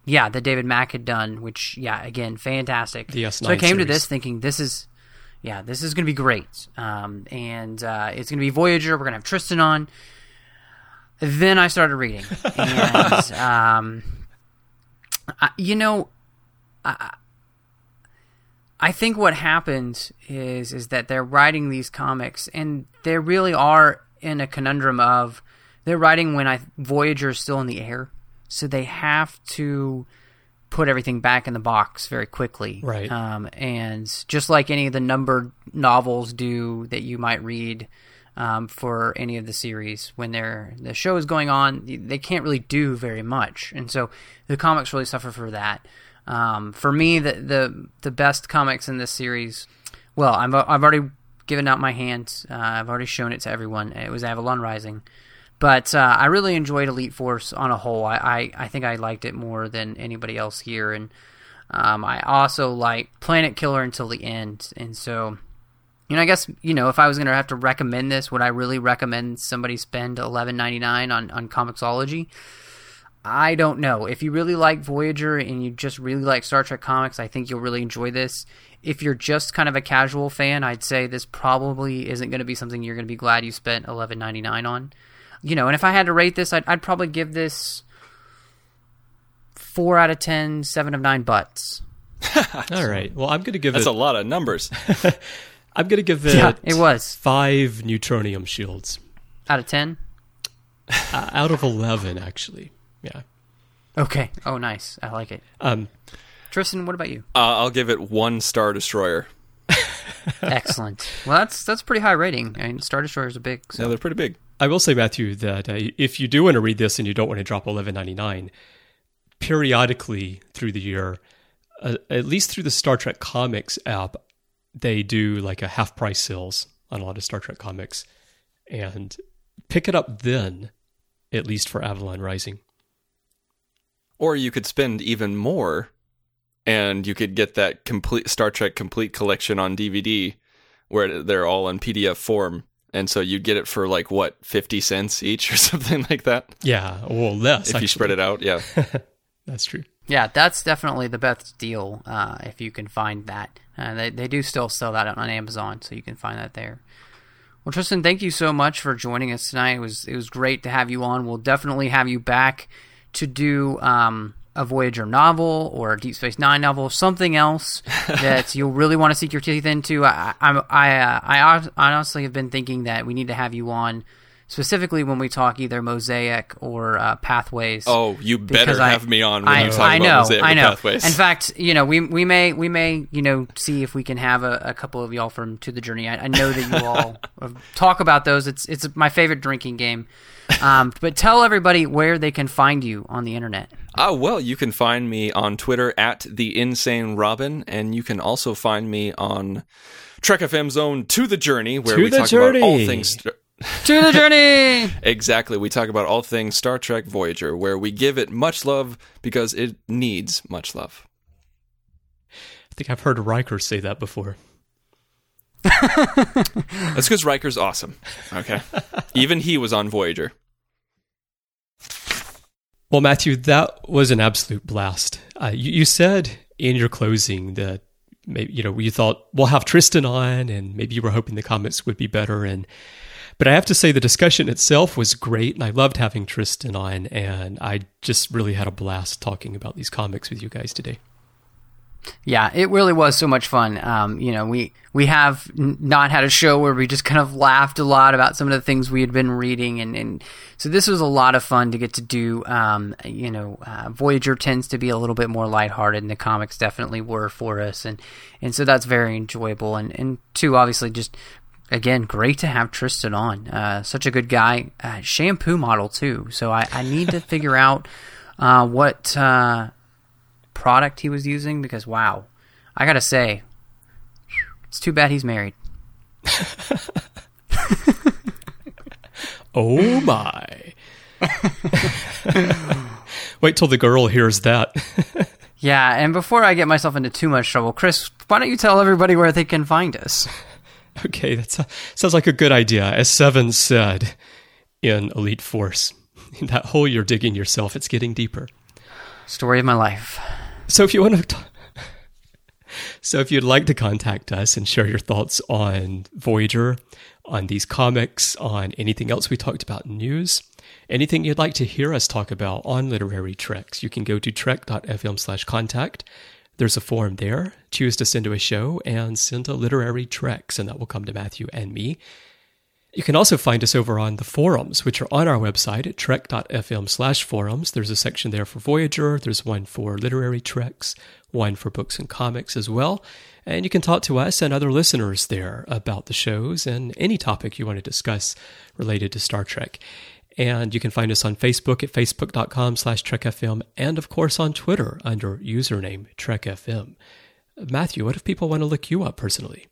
yeah, that David Mack had done. Which yeah, again, fantastic. The S9 so I came series. to this thinking this is yeah, this is going to be great. Um, and uh, it's going to be Voyager. We're going to have Tristan on. Then I started reading, and um, I, you know I, I think what happens is is that they're writing these comics and they really are in a conundrum of they're writing when I Voyager is still in the air, so they have to put everything back in the box very quickly. Right. Um, and just like any of the numbered novels do that you might read um, for any of the series, when they're the show is going on, they can't really do very much, and so the comics really suffer for that. Um, for me, the, the the best comics in this series, well, I've I've already given out my hand. Uh, I've already shown it to everyone. It was Avalon Rising, but uh, I really enjoyed Elite Force on a whole. I, I, I think I liked it more than anybody else here, and um, I also like Planet Killer until the end. And so, you know, I guess you know if I was to have to recommend this, would I really recommend somebody spend eleven ninety nine on on Comixology? I don't know. If you really like Voyager and you just really like Star Trek comics, I think you'll really enjoy this. If you're just kind of a casual fan, I'd say this probably isn't going to be something you're going to be glad you spent eleven ninety nine on. You know, and if I had to rate this, I'd, I'd probably give this four out of ten, seven of nine butts. All right. Well, I'm going to give That's it. a lot of numbers. I'm going to give it. Yeah, it was. five neutronium shields Out of ten. uh, out of eleven, actually. Yeah. Okay. Oh, nice. I like it. Um, Tristan, what about you? Uh, I'll give it one Star Destroyer. Excellent. Well, that's that's pretty high rating. I mean, Star Destroyers are big. So. Yeah, they're pretty big. I will say, Matthew, that uh, if you do want to read this and you don't want to drop eleven ninety nine, periodically through the year, uh, at least through the Star Trek Comics app, they do like a half price sales on a lot of Star Trek comics, and pick it up then, at least for Avalon Rising. Or you could spend even more and you could get that complete Star Trek complete collection on DVD where they're all in PDF form. And so you'd get it for like what, 50 cents each or something like that? Yeah, well, less If you spread it out, yeah. That's true. Yeah, that's definitely the best deal uh, if you can find that. Uh, they they do still sell that on Amazon, so you can find that there. Well, Tristan, thank you so much for joining us tonight. It was it was great to have you on. We'll definitely have you back to do um, a Voyager novel or a Deep Space Nine novel, something else that you'll really want to sink your teeth into. I I I, uh, I honestly have been thinking that we need to have you on specifically when we talk either Mosaic or uh, Pathways. Oh, you better I- have me on when I, you talk I about know, Mosaic I or know. Pathways. In fact, you know, we we may we may you know see if we can have a, a couple of y'all from To the Journey. I, I know that you all talk about those. It's it's my favorite drinking game. Um, but tell everybody where they can find you on the internet. Ah, well, you can find me on Twitter at the Insane Robin, and you can also find me on Trek FM's own To the Journey, where To we the talk about all things. To the Journey. Exactly, we talk about all things Star Trek Voyager, where we give it much love because it needs much love. I think I've heard Riker say that before. That's because Riker's awesome. Okay, even he was on Voyager. Well, Matthew, that was an absolute blast. Uh, you, you said in your closing that maybe you know you thought we'll have Tristan on, and maybe you were hoping the comments would be better. And but I have to say the discussion itself was great, and I loved having Tristan on, and I just really had a blast talking about these comics with you guys today. Yeah, it really was so much fun. Um, you know, we we have n- not had a show where we just kind of laughed a lot about some of the things we had been reading, and, and so this was a lot of fun to get to do. Um, you know, uh, Voyager tends to be a little bit more lighthearted, and the comics definitely were for us, and and so that's very enjoyable. And and two, obviously, just again, great to have Tristan on. Uh, such a good guy, uh, shampoo model too. So I, I need to figure out uh, what. Uh, product he was using because wow, I gotta say, it's too bad he's married. Oh my! Wait till the girl hears that. Yeah, and before I get myself into too much trouble, Chris, why don't you tell everybody where they can find us? Okay, that sounds like a good idea. As Seven said in Elite Force, that hole you're digging yourself, it's getting deeper. Story of my life. So if you want to, t- so if you'd like to contact us and share your thoughts on Voyager, on these comics, on anything else we talked about in news, anything you'd like to hear us talk about on literary treks, you can go to trek.fm slash contact. There's a form there. Choose to send to a show and send a literary treks, and that will come to Matthew and me. You can also find us over on the forums, which are on our website at trek.fm slash forums. There's a section there for Voyager, there's one for literary treks, one for books and comics as well. And you can talk to us and other listeners there about the shows and any topic you want to discuss related to Star Trek. And you can find us on Facebook at facebook.com slash trekfm and of course on Twitter under username trekfm. Matthew, what if people want to look you up personally?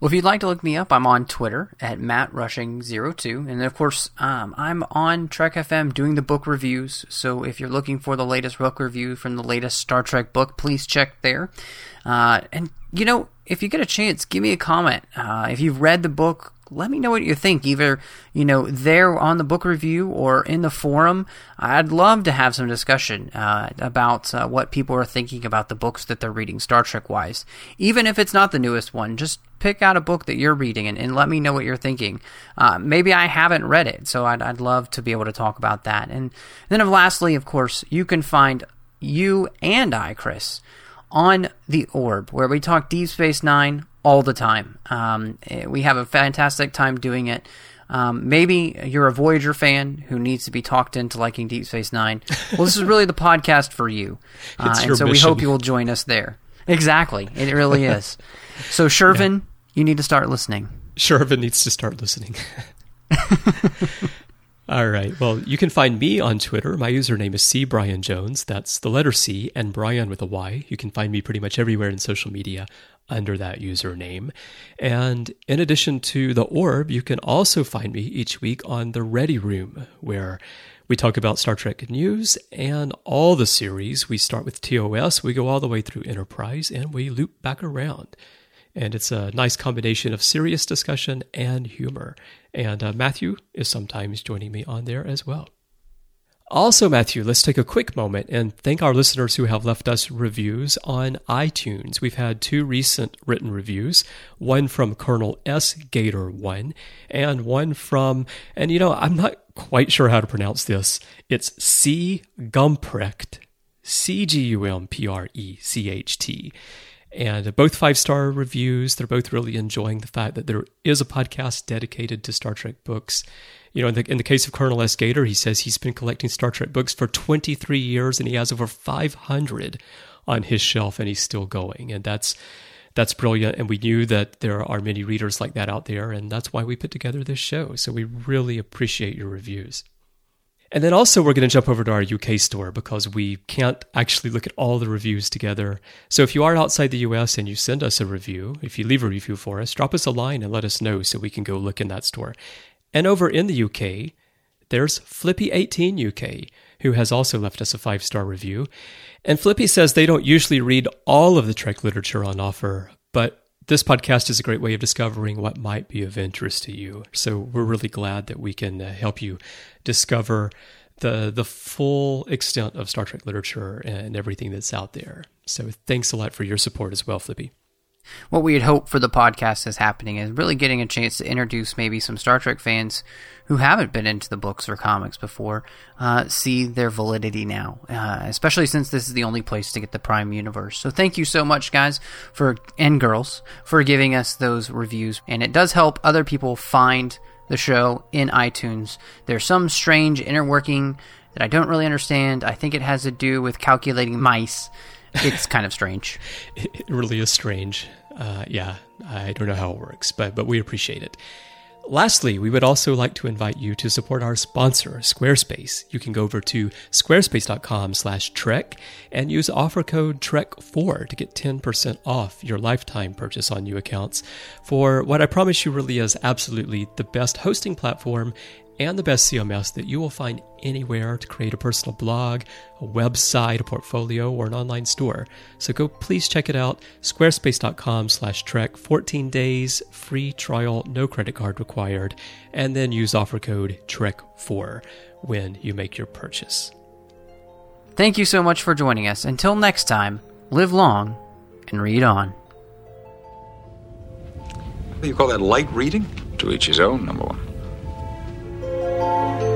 Well, if you'd like to look me up, I'm on Twitter at mattrushing02. And of course, um, I'm on Trek FM doing the book reviews. So if you're looking for the latest book review from the latest Star Trek book, please check there. Uh, and, you know, if you get a chance, give me a comment. Uh, if you've read the book, let me know what you think, either, you know, there on the book review or in the forum. I'd love to have some discussion uh, about uh, what people are thinking about the books that they're reading, Star Trek wise. Even if it's not the newest one, just pick out a book that you're reading and, and let me know what you're thinking. Uh, maybe I haven't read it, so I'd, I'd love to be able to talk about that. And then, lastly, of course, you can find you and I, Chris, on the Orb, where we talk Deep Space Nine all the time. Um, eh, we have a fantastic time doing it. Um, maybe you're a Voyager fan who needs to be talked into liking Deep Space Nine. Well, this is really the podcast for you, uh, It's and so we hope you will join us there. Exactly, it really is. So, Shervin, you need to start listening. Shervin needs to start listening. All right. Well, you can find me on Twitter. My username is C Brian Jones. That's the letter C and Brian with a Y. You can find me pretty much everywhere in social media under that username. And in addition to the Orb, you can also find me each week on the Ready Room, where we talk about Star Trek news and all the series. We start with TOS, we go all the way through Enterprise, and we loop back around and it's a nice combination of serious discussion and humor. And uh, Matthew is sometimes joining me on there as well. Also, Matthew, let's take a quick moment and thank our listeners who have left us reviews on iTunes. We've had two recent written reviews, one from Colonel S. Gator 1 and one from, and you know, I'm not quite sure how to pronounce this. It's C. Gumprecht, C G U M P R E C H T. And both five star reviews. They're both really enjoying the fact that there is a podcast dedicated to Star Trek books. You know, in the, in the case of Colonel S. Gator, he says he's been collecting Star Trek books for 23 years and he has over 500 on his shelf and he's still going. And that's that's brilliant. And we knew that there are many readers like that out there. And that's why we put together this show. So we really appreciate your reviews. And then also, we're going to jump over to our UK store because we can't actually look at all the reviews together. So, if you are outside the US and you send us a review, if you leave a review for us, drop us a line and let us know so we can go look in that store. And over in the UK, there's Flippy18 UK, who has also left us a five star review. And Flippy says they don't usually read all of the Trek literature on offer, but this podcast is a great way of discovering what might be of interest to you. So we're really glad that we can uh, help you discover the the full extent of Star Trek literature and everything that's out there. So thanks a lot for your support as well, Flippy what we had hoped for the podcast is happening is really getting a chance to introduce maybe some Star Trek fans who haven't been into the books or comics before uh, see their validity now, uh, especially since this is the only place to get the Prime Universe. So thank you so much, guys, for and girls for giving us those reviews, and it does help other people find the show in iTunes. There's some strange inner working that I don't really understand. I think it has to do with calculating mice it's kind of strange. it really is strange. Uh, yeah, I don't know how it works, but but we appreciate it. Lastly, we would also like to invite you to support our sponsor, Squarespace. You can go over to squarespace.com/trek and use offer code TREK4 to get 10% off your lifetime purchase on new accounts for what I promise you really is absolutely the best hosting platform and the best CMS that you will find anywhere to create a personal blog, a website, a portfolio, or an online store. So go please check it out, squarespace.com slash trek, 14 days, free trial, no credit card required, and then use offer code TREK4 when you make your purchase. Thank you so much for joining us. Until next time, live long and read on. You call that light reading? To each his own, number one. Thank you.